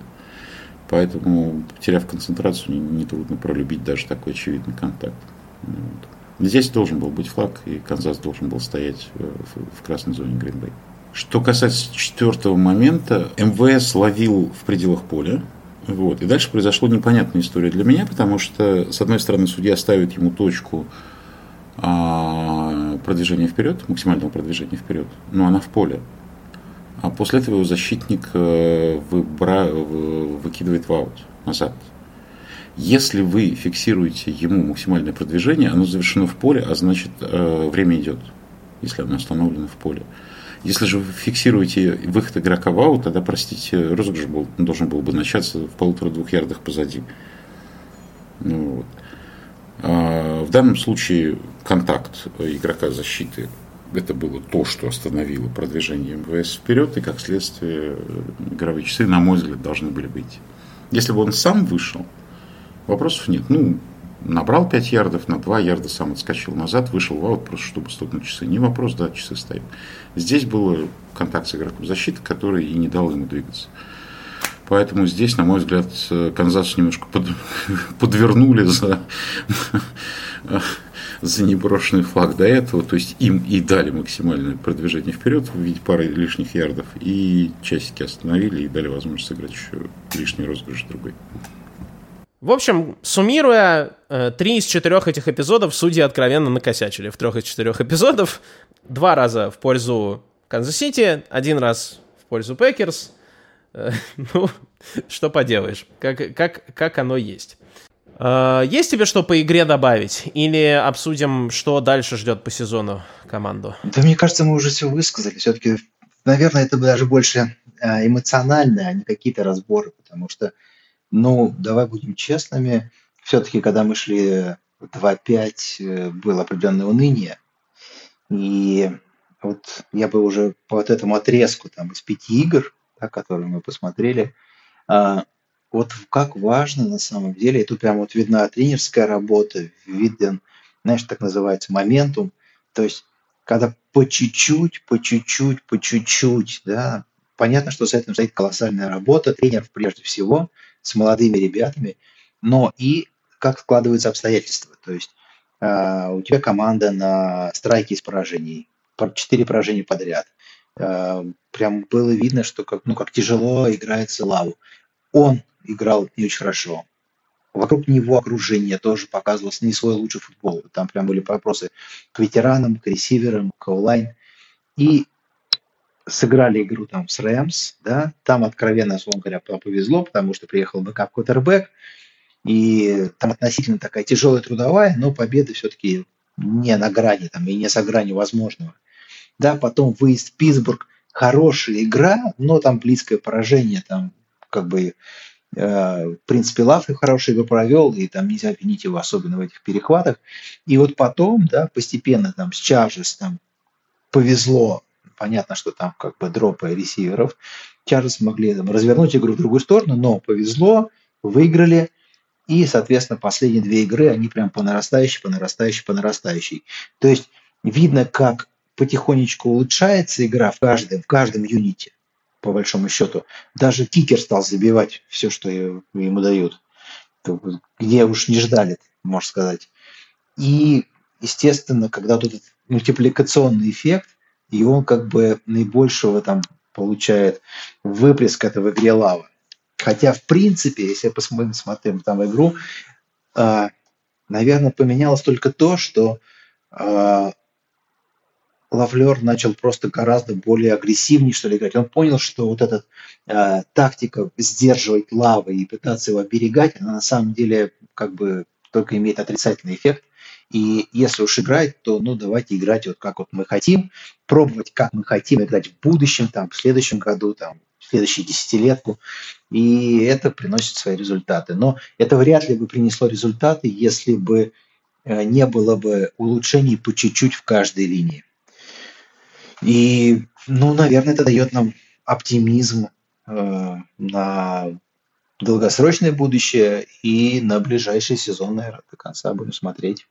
Поэтому, потеряв концентрацию, нетрудно пролюбить даже такой очевидный контакт. Вот. Здесь должен был быть флаг, и Канзас должен был стоять в, в красной зоне Гринбей. Что касается четвертого момента, МВС ловил в пределах поля. Вот. И дальше произошла непонятная история для меня, потому что, с одной стороны, судья ставит ему точку а, продвижения вперед, максимального продвижения вперед, но она в поле. А после этого его защитник э, выбра... выкидывает в аут назад. Если вы фиксируете ему максимальное продвижение, оно завершено в поле, а значит э, время идет, если оно установлено в поле. Если же вы фиксируете выход игрока в аут, тогда, простите, розыгрыш был, должен был бы начаться в полутора-двух ярдах позади. Ну, вот. а в данном случае контакт игрока защиты это было то, что остановило продвижение МВС вперед, и как следствие игровые часы, на мой взгляд, должны были быть. Если бы он сам вышел, вопросов нет. Ну, набрал 5 ярдов, на 2 ярда сам отскочил назад, вышел в аут, просто чтобы стукнуть часы. Не вопрос, да, часы стоят. Здесь был контакт с игроком защиты, который и не дал ему двигаться. Поэтому здесь, на мой взгляд, Канзас немножко под, подвернули за за неброшенный флаг до этого, то есть им и дали максимальное продвижение вперед в виде пары лишних ярдов, и часики остановили и дали возможность сыграть еще лишний розыгрыш другой. В общем, суммируя, э, три из четырех этих эпизодов судьи откровенно накосячили. В трех из четырех эпизодов два раза в пользу Канзас-Сити, один раз в пользу Packers. Э, ну, что поделаешь, как, как, как оно есть. Э, есть тебе что по игре добавить? Или обсудим, что дальше ждет по сезону команду? Да мне кажется, мы уже все высказали. Все-таки, наверное, это даже больше эмоционально, а не какие-то разборы, потому что, ну, давай будем честными, все-таки, когда мы шли 2-5, э, было определенное уныние. И вот я бы уже по вот этому отрезку там из пяти игр, да, которые мы посмотрели, вот как важно на самом деле, и тут прям вот видна тренерская работа, виден, знаешь, так называется, моментум. То есть, когда по чуть-чуть, по чуть-чуть, по чуть-чуть, да, понятно, что с этим стоит колоссальная работа, тренер прежде всего, с молодыми ребятами, но и как складываются обстоятельства. То есть э, у тебя команда на страйке из поражений, четыре поражения подряд. Э, прям было видно, что как, ну, как тяжело играется Лаву. Он играл не очень хорошо. Вокруг него окружение тоже показывалось не свой лучший футбол. Там прям были вопросы к ветеранам, к ресиверам, к O-line. И сыграли игру там с Rams, да, там откровенно, условно говоря, повезло, потому что приехал backup quarterback, и там относительно такая тяжелая трудовая, но победа все-таки не на грани там и не за гранью возможного. Да, потом выезд в Питтсбург, хорошая игра, но там близкое поражение, там как бы э, в принципе, Лав и хороший игру провел, и там нельзя обвинить его особенно в этих перехватах. И вот потом, да, постепенно там с Чарджес там повезло, понятно, что там как бы дропы ресиверов, Чарджес могли там, развернуть игру в другую сторону, но повезло, выиграли, и, соответственно, последние две игры, они прям по нарастающей, по нарастающей, по нарастающей. То есть видно, как потихонечку улучшается игра в каждом, в каждом юните по большому счету. Даже кикер стал забивать все, что ему дают. Где уж не ждали, можно сказать. И, естественно, когда тут мультипликационный эффект, и он как бы наибольшего там получает выплеск этого в игре лава. Хотя, в принципе, если посмотрим смотрим там игру, э, наверное, поменялось только то, что э, Лавлер начал просто гораздо более агрессивнее, что ли, играть. Он понял, что вот эта э, тактика сдерживать лавы и пытаться его оберегать, она на самом деле как бы только имеет отрицательный эффект. И если уж играть, то ну давайте играть вот как вот мы хотим, пробовать как мы хотим играть в будущем, там, в следующем году, там, в следующую десятилетку. И это приносит свои результаты. Но это вряд ли бы принесло результаты, если бы э, не было бы улучшений по чуть-чуть в каждой линии. И, ну, наверное, это дает нам оптимизм э, на долгосрочное будущее и на ближайший сезон, наверное, до конца будем смотреть.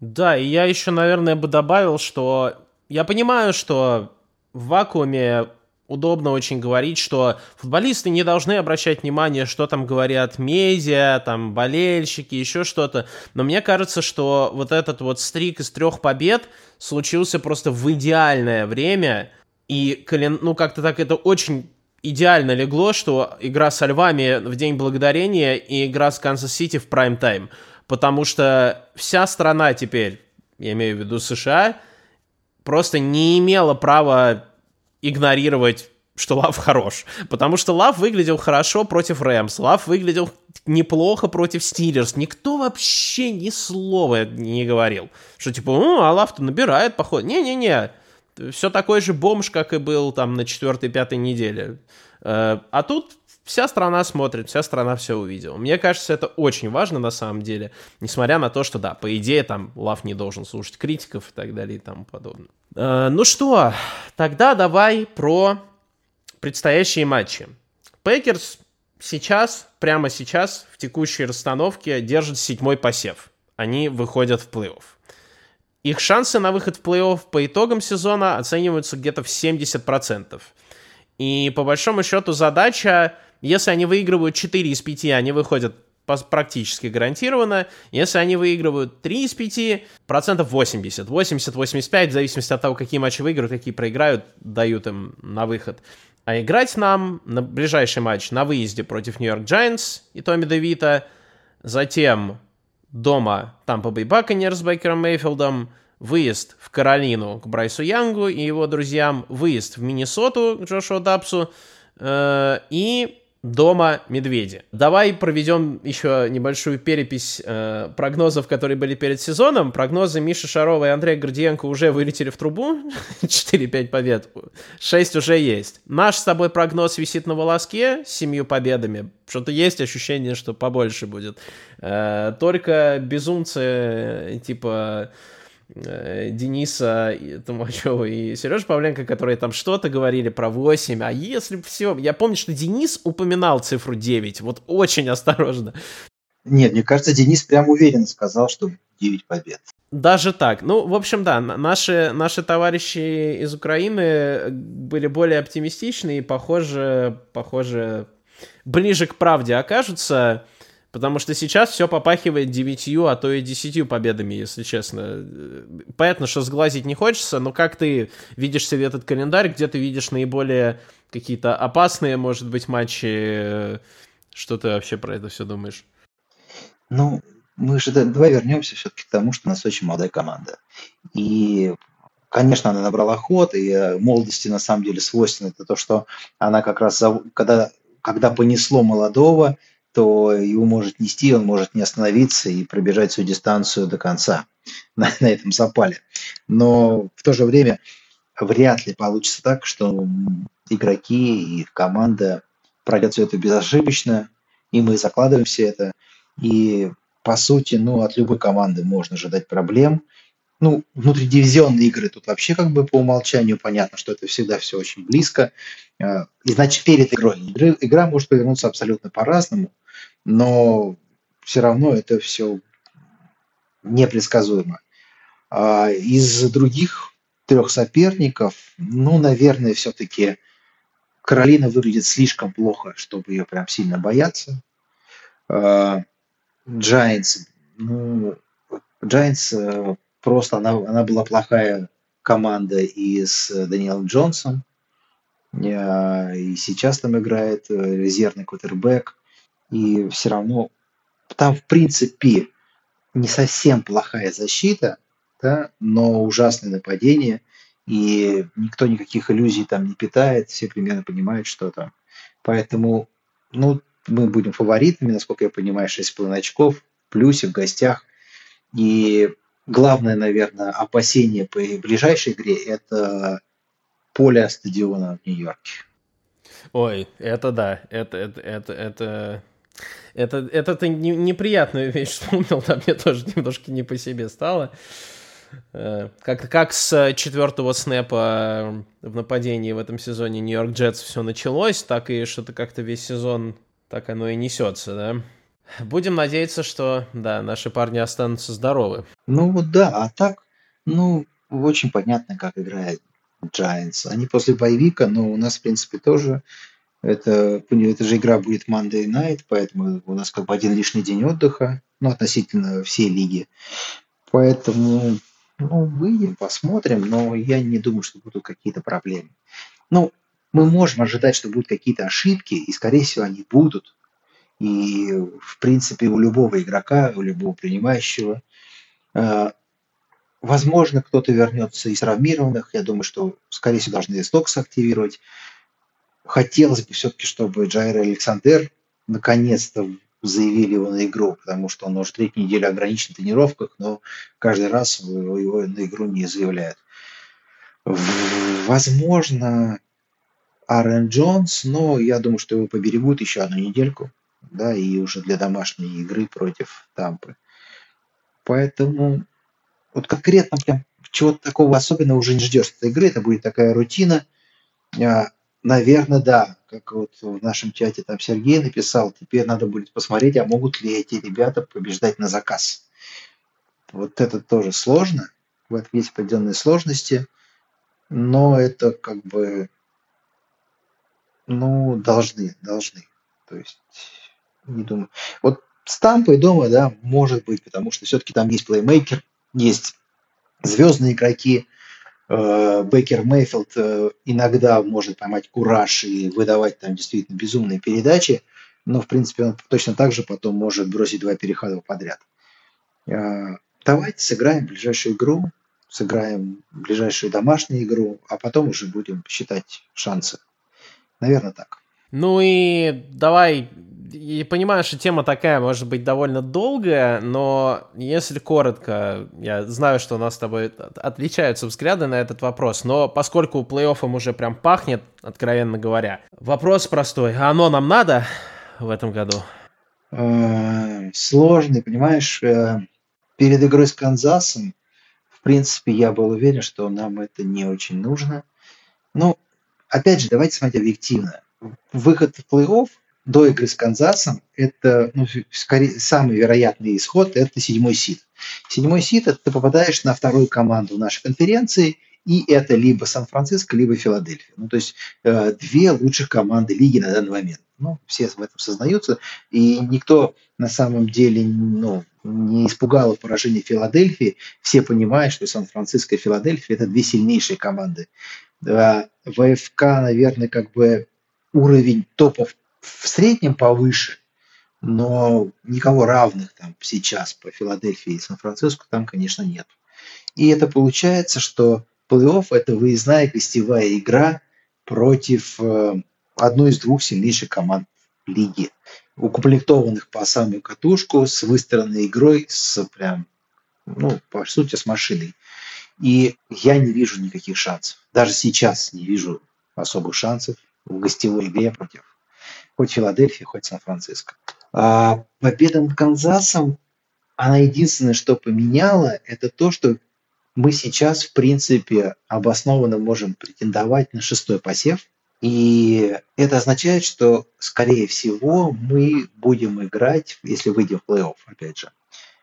Да, и я еще, наверное, бы добавил, что я понимаю, что в вакууме удобно очень говорить, что футболисты не должны обращать внимание, что там говорят медиа, там болельщики, еще что-то. Но мне кажется, что вот этот вот стрик из трех побед случился просто в идеальное время. И, ну, как-то так это очень идеально легло, что игра со львами в День Благодарения и игра с Канзас-Сити в прайм-тайм. Потому что вся страна теперь, я имею в виду США, просто не имела права игнорировать что Лав хорош. Потому что Лав выглядел хорошо против Rams, Лав выглядел неплохо против Steelers. Никто вообще ни слова не говорил. Что типа, ну, а Лав-то набирает, походу. Не-не-не, все такой же бомж, как и был там на четвертой-пятой неделе. Э, а тут вся страна смотрит, вся страна все увидела. Мне кажется, это очень важно на самом деле, несмотря на то, что, да, по идее, там, Лав не должен слушать критиков и так далее и тому подобное. Э, ну что, тогда давай про предстоящие матчи. Пейкерс сейчас, прямо сейчас, в текущей расстановке держит седьмой посев. Они выходят в плей-офф. Их шансы на выход в плей-офф по итогам сезона оцениваются где-то в 70%. И по большому счету задача если они выигрывают 4 из 5, они выходят практически гарантированно. Если они выигрывают 3 из 5, процентов 80. 80-85, в зависимости от того, какие матчи выиграют, какие проиграют, дают им на выход. А играть нам на ближайший матч на выезде против Нью-Йорк Giants и Томми Девита, затем дома Тампа Бэй Баконер с Бейкером Мейфилдом, выезд в Каролину к Брайсу Янгу и его друзьям, выезд в Миннесоту к Джошуа Дапсу э, и дома медведи. Давай проведем еще небольшую перепись э, прогнозов, которые были перед сезоном. Прогнозы Миши Шарова и Андрея Гордиенко уже вылетели в трубу. 4-5 побед. 6 уже есть. Наш с тобой прогноз висит на волоске с семью победами. Что-то есть ощущение, что побольше будет. Э, только безумцы типа э, Дениса Тумачева и Сережа Павленко, которые там что-то говорили про 8, а если все... Я помню, что Денис упоминал цифру 9, вот очень осторожно. Нет, мне кажется, Денис прям уверенно сказал, что 9 побед. Даже так. Ну, в общем, да, наши, наши товарищи из Украины были более оптимистичны и, похоже, похоже, ближе к правде окажутся. Потому что сейчас все попахивает девятью, а то и десятью победами, если честно. Понятно, что сглазить не хочется, но как ты видишь себе этот календарь, где ты видишь наиболее какие-то опасные, может быть, матчи? Что ты вообще про это все думаешь? Ну, мы же давай вернемся все-таки к тому, что у нас очень молодая команда. И, конечно, она набрала ход, и э, молодости на самом деле свойственно это то, что она как раз, когда, когда понесло молодого, то его может нести, он может не остановиться и пробежать всю дистанцию до конца на, на этом запале. Но в то же время вряд ли получится так, что игроки и команда пройдет все это безошибочно, и мы закладываем все это. И по сути, ну, от любой команды можно ожидать проблем. Ну, внутридивизионные игры тут вообще как бы по умолчанию понятно, что это всегда все очень близко. А, и значит, перед игрой игра может повернуться абсолютно по-разному но все равно это все непредсказуемо. А из других трех соперников, ну, наверное, все-таки Каролина выглядит слишком плохо, чтобы ее прям сильно бояться. Giants, ну, Giants э, просто она, она была плохая команда и с Даниэлом Джонсом, и сейчас там играет э, резервный квотербек и все равно там, в принципе, не совсем плохая защита, да, но ужасное нападение, и никто никаких иллюзий там не питает, все примерно понимают, что там. Поэтому, ну, мы будем фаворитами, насколько я понимаю, 6,5 очков, в плюсе, в гостях. И главное, наверное, опасение по ближайшей игре – это поле стадиона в Нью-Йорке. Ой, это да, это, это, это, это это, это ты не, неприятную вещь вспомнил, да, мне тоже немножко не по себе стало. Э, как, как с четвертого снэпа в нападении в этом сезоне Нью-Йорк Джетс все началось, так и что-то как-то весь сезон так оно и несется, да. Будем надеяться, что, да, наши парни останутся здоровы. Ну вот да, а так, ну, очень понятно, как играет Giants. Они после боевика, но у нас, в принципе, тоже это, эта же игра будет Monday Night, поэтому у нас как бы один лишний день отдыха, ну, относительно всей лиги. Поэтому, ну, выйдем, посмотрим, но я не думаю, что будут какие-то проблемы. Ну, мы можем ожидать, что будут какие-то ошибки, и, скорее всего, они будут. И, в принципе, у любого игрока, у любого принимающего, э, возможно, кто-то вернется из травмированных. Я думаю, что, скорее всего, должны Стокс активировать. Хотелось бы все-таки, чтобы Джайр Александр наконец-то заявили его на игру, потому что он уже третью неделю ограничен в тренировках, но каждый раз его на игру не заявляют. Возможно, Аарон Джонс, но я думаю, что его поберегут еще одну недельку, да, и уже для домашней игры против Тампы. Поэтому вот конкретно прям чего-то такого особенного уже не ждешь этой игры, это будет такая рутина. Наверное, да. Как вот в нашем чате там Сергей написал, теперь надо будет посмотреть, а могут ли эти ребята побеждать на заказ. Вот это тоже сложно. В этом есть определенные сложности. Но это как бы, ну, должны, должны. То есть, не думаю. Вот с Тампой дома, да, может быть, потому что все-таки там есть плеймейкер, есть звездные игроки, Бейкер Мейфилд э, иногда может поймать кураж и выдавать там действительно безумные передачи, но, в принципе, он точно так же потом может бросить два перехода подряд. Э, давайте сыграем ближайшую игру, сыграем ближайшую домашнюю игру, а потом уже будем считать шансы. Наверное, так. Ну и давай и понимаю, что тема такая может быть довольно долгая, но если коротко, я знаю, что у нас с тобой отличаются взгляды на этот вопрос, но поскольку плей-оффом уже прям пахнет, откровенно говоря, вопрос простой. А оно нам надо в этом году? Э, сложный, понимаешь, э, перед игрой с Канзасом, в принципе, я был уверен, что нам это не очень нужно. Но, опять же, давайте смотреть объективно. Выход в плей-офф до игры с Канзасом – это ну, скорее, самый вероятный исход – это седьмой сид. Седьмой сид – это ты попадаешь на вторую команду нашей конференции, и это либо Сан-Франциско, либо Филадельфия. Ну, то есть э, две лучших команды лиги на данный момент. Ну, все в этом сознаются, и никто на самом деле ну, не испугало поражение Филадельфии. Все понимают, что Сан-Франциско и Филадельфия – это две сильнейшие команды. ВФК, наверное, как бы уровень топов в среднем повыше, но никого равных там сейчас по Филадельфии и Сан-Франциско там, конечно, нет. И это получается, что плей-офф – это выездная гостевая игра против э, одной из двух сильнейших команд лиги, укомплектованных по самую катушку, с выстроенной игрой, с прям, ну, по сути, с машиной. И я не вижу никаких шансов. Даже сейчас не вижу особых шансов в гостевой игре против хоть Филадельфии, хоть Сан-Франциско. А победа над Канзасом, она единственное, что поменяла, это то, что мы сейчас, в принципе, обоснованно можем претендовать на шестой посев. И это означает, что, скорее всего, мы будем играть, если выйдем в плей-офф, опять же,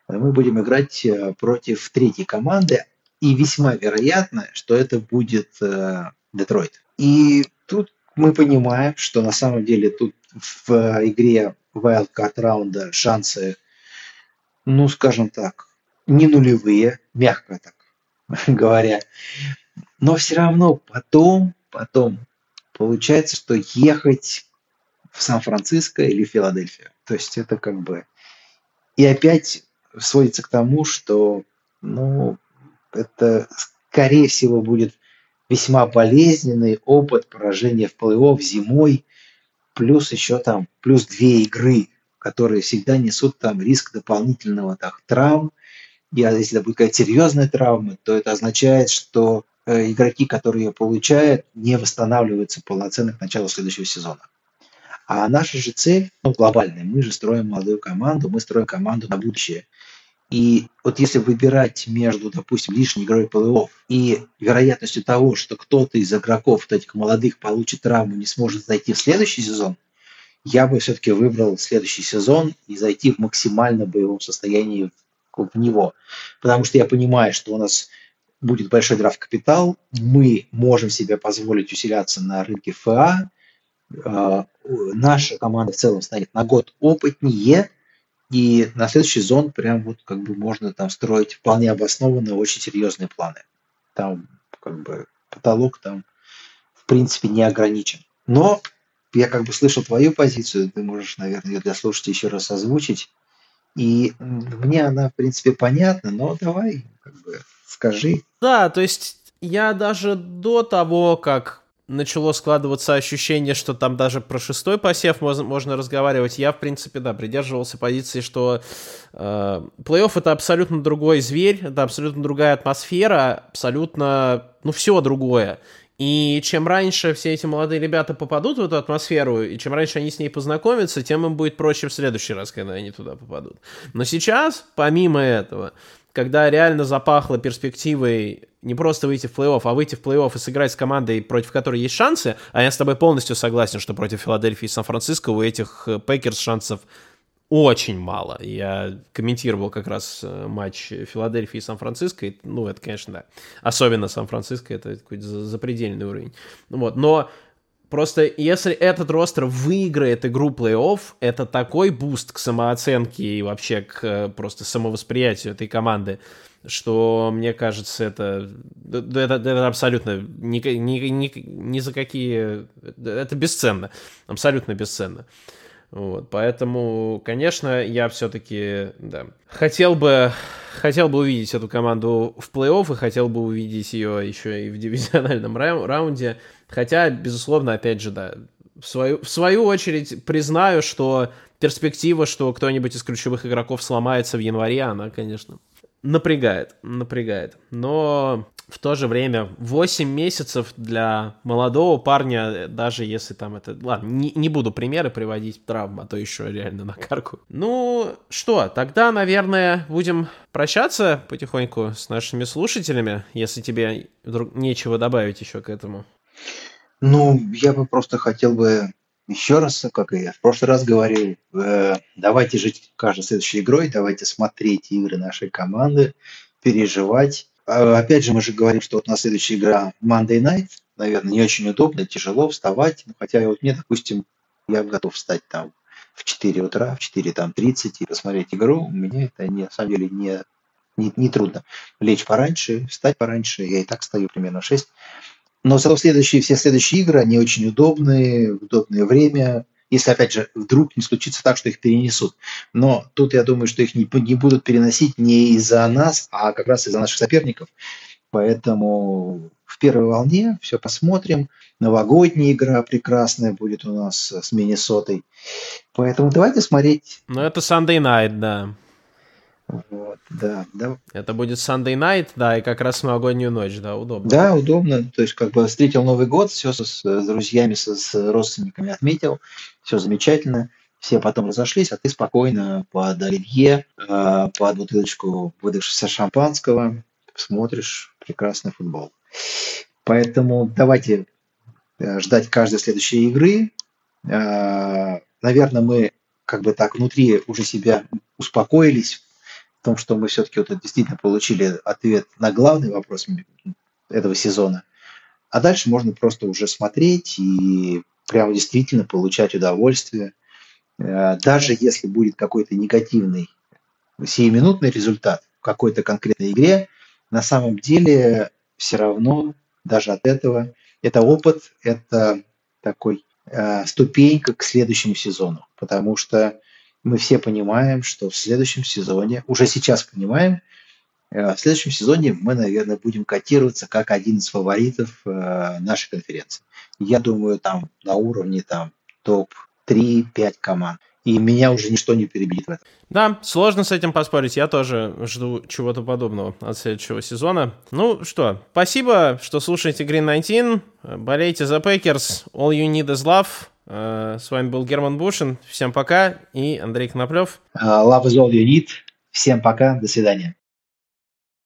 мы будем играть э, против третьей команды, и весьма вероятно, что это будет э, Детройт. И тут мы понимаем, что на самом деле тут в игре Wildcard раунда шансы, ну, скажем так, не нулевые, мягко так говоря. Но все равно потом, потом получается, что ехать в Сан-Франциско или в Филадельфию. То есть это как бы... И опять сводится к тому, что ну, это, скорее всего, будет весьма болезненный опыт поражения в плей-офф зимой, плюс еще там, плюс две игры, которые всегда несут там риск дополнительного так, травм, и если это будет какая-то серьезная травма, то это означает, что э, игроки, которые ее получают, не восстанавливаются полноценно к началу следующего сезона. А наша же цель, ну, глобальная, мы же строим молодую команду, мы строим команду на будущее. И вот если выбирать между, допустим, лишней игрой плей-офф и вероятностью того, что кто-то из игроков, вот этих молодых, получит травму, не сможет зайти в следующий сезон, я бы все-таки выбрал следующий сезон и зайти в максимально боевом состоянии в него. Потому что я понимаю, что у нас будет большой драфт-капитал, мы можем себе позволить усиляться на рынке ФА, а, наша команда в целом станет на год опытнее, и на следующий сезон прям вот как бы можно там строить вполне обоснованные, очень серьезные планы. Там как бы потолок там в принципе не ограничен. Но я как бы слышал твою позицию, ты можешь, наверное, ее для слушателей еще раз озвучить. И мне она, в принципе, понятна, но давай, как бы, скажи. Да, то есть я даже до того, как начало складываться ощущение, что там даже про шестой посев можно, можно разговаривать. Я, в принципе, да, придерживался позиции, что э, плей-офф это абсолютно другой зверь, это абсолютно другая атмосфера, абсолютно, ну, все другое. И чем раньше все эти молодые ребята попадут в эту атмосферу, и чем раньше они с ней познакомятся, тем им будет проще в следующий раз, когда они туда попадут. Но сейчас, помимо этого, когда реально запахло перспективой не просто выйти в плей-офф, а выйти в плей-офф и сыграть с командой, против которой есть шансы, а я с тобой полностью согласен, что против Филадельфии и Сан-Франциско у этих Packers шансов очень мало. Я комментировал как раз э, матч Филадельфии и Сан-Франциско. И, ну, это, конечно, да. Особенно Сан-Франциско, это какой-то запредельный уровень. Ну Вот. Но просто если этот roster выиграет игру плей-офф, это такой boost к самооценке и вообще к э, просто самовосприятию этой команды, что, мне кажется, это, это, это абсолютно ни, ни, ни, ни за какие... Это бесценно. Абсолютно бесценно. Вот, поэтому, конечно, я все-таки, да, хотел бы, хотел бы увидеть эту команду в плей-офф и хотел бы увидеть ее еще и в дивизиональном раунде. Хотя, безусловно, опять же, да, в свою, в свою очередь признаю, что перспектива, что кто-нибудь из ключевых игроков сломается в январе, она, конечно, напрягает, напрягает. Но в то же время 8 месяцев для молодого парня, даже если там это... Ладно, не, не буду примеры приводить травм, а то еще реально на карку. Ну, что, тогда, наверное, будем прощаться потихоньку с нашими слушателями, если тебе вдруг нечего добавить еще к этому. Ну, я бы просто хотел бы еще раз, как и я в прошлый раз говорил, э, давайте жить каждой следующей игрой, давайте смотреть игры нашей команды, переживать. А, опять же, мы же говорим, что вот на следующая игра Monday Night, наверное, не очень удобно, тяжело вставать. Ну, хотя вот мне, допустим, я готов встать там в 4 утра, в 4 там 30 и посмотреть игру. Мне это не, на самом деле не, не, не трудно. Лечь пораньше, встать пораньше, я и так стою примерно в 6. Но зато следующие, все следующие игры, они очень удобные, удобное время, если, опять же, вдруг не случится так, что их перенесут. Но тут я думаю, что их не, не будут переносить не из-за нас, а как раз из-за наших соперников. Поэтому в первой волне все посмотрим. Новогодняя игра прекрасная будет у нас с Миннесотой. Поэтому давайте смотреть. Ну, это Sunday Night, да. Вот, да, да. Это будет Sunday night, да, и как раз новогоднюю ночь, да, удобно. Да, удобно. То есть, как бы встретил Новый год, все с, друзьями, с, с родственниками отметил, все замечательно. Все потом разошлись, а ты спокойно под оливье, э, под бутылочку выдохшегося шампанского смотришь прекрасный футбол. Поэтому давайте э, ждать каждой следующей игры. Э, наверное, мы как бы так внутри уже себя успокоились, том, что мы все-таки вот действительно получили ответ на главный вопрос этого сезона. А дальше можно просто уже смотреть и прямо действительно получать удовольствие. Э, даже если будет какой-то негативный сиюминутный результат в какой-то конкретной игре, на самом деле все равно даже от этого это опыт, это такой э, ступенька к следующему сезону, потому что мы все понимаем, что в следующем сезоне, уже сейчас понимаем, э, в следующем сезоне мы, наверное, будем котироваться как один из фаворитов э, нашей конференции. Я думаю, там на уровне там топ-3-5 команд. И меня уже ничто не перебьет в этом. Да, сложно с этим поспорить. Я тоже жду чего-то подобного от следующего сезона. Ну что, спасибо, что слушаете Green 19. Болейте за Пейкерс. All you need is love. Э, с вами был Герман Бушин. Всем пока. И Андрей Коноплев. Love is all you need. Всем пока. До свидания.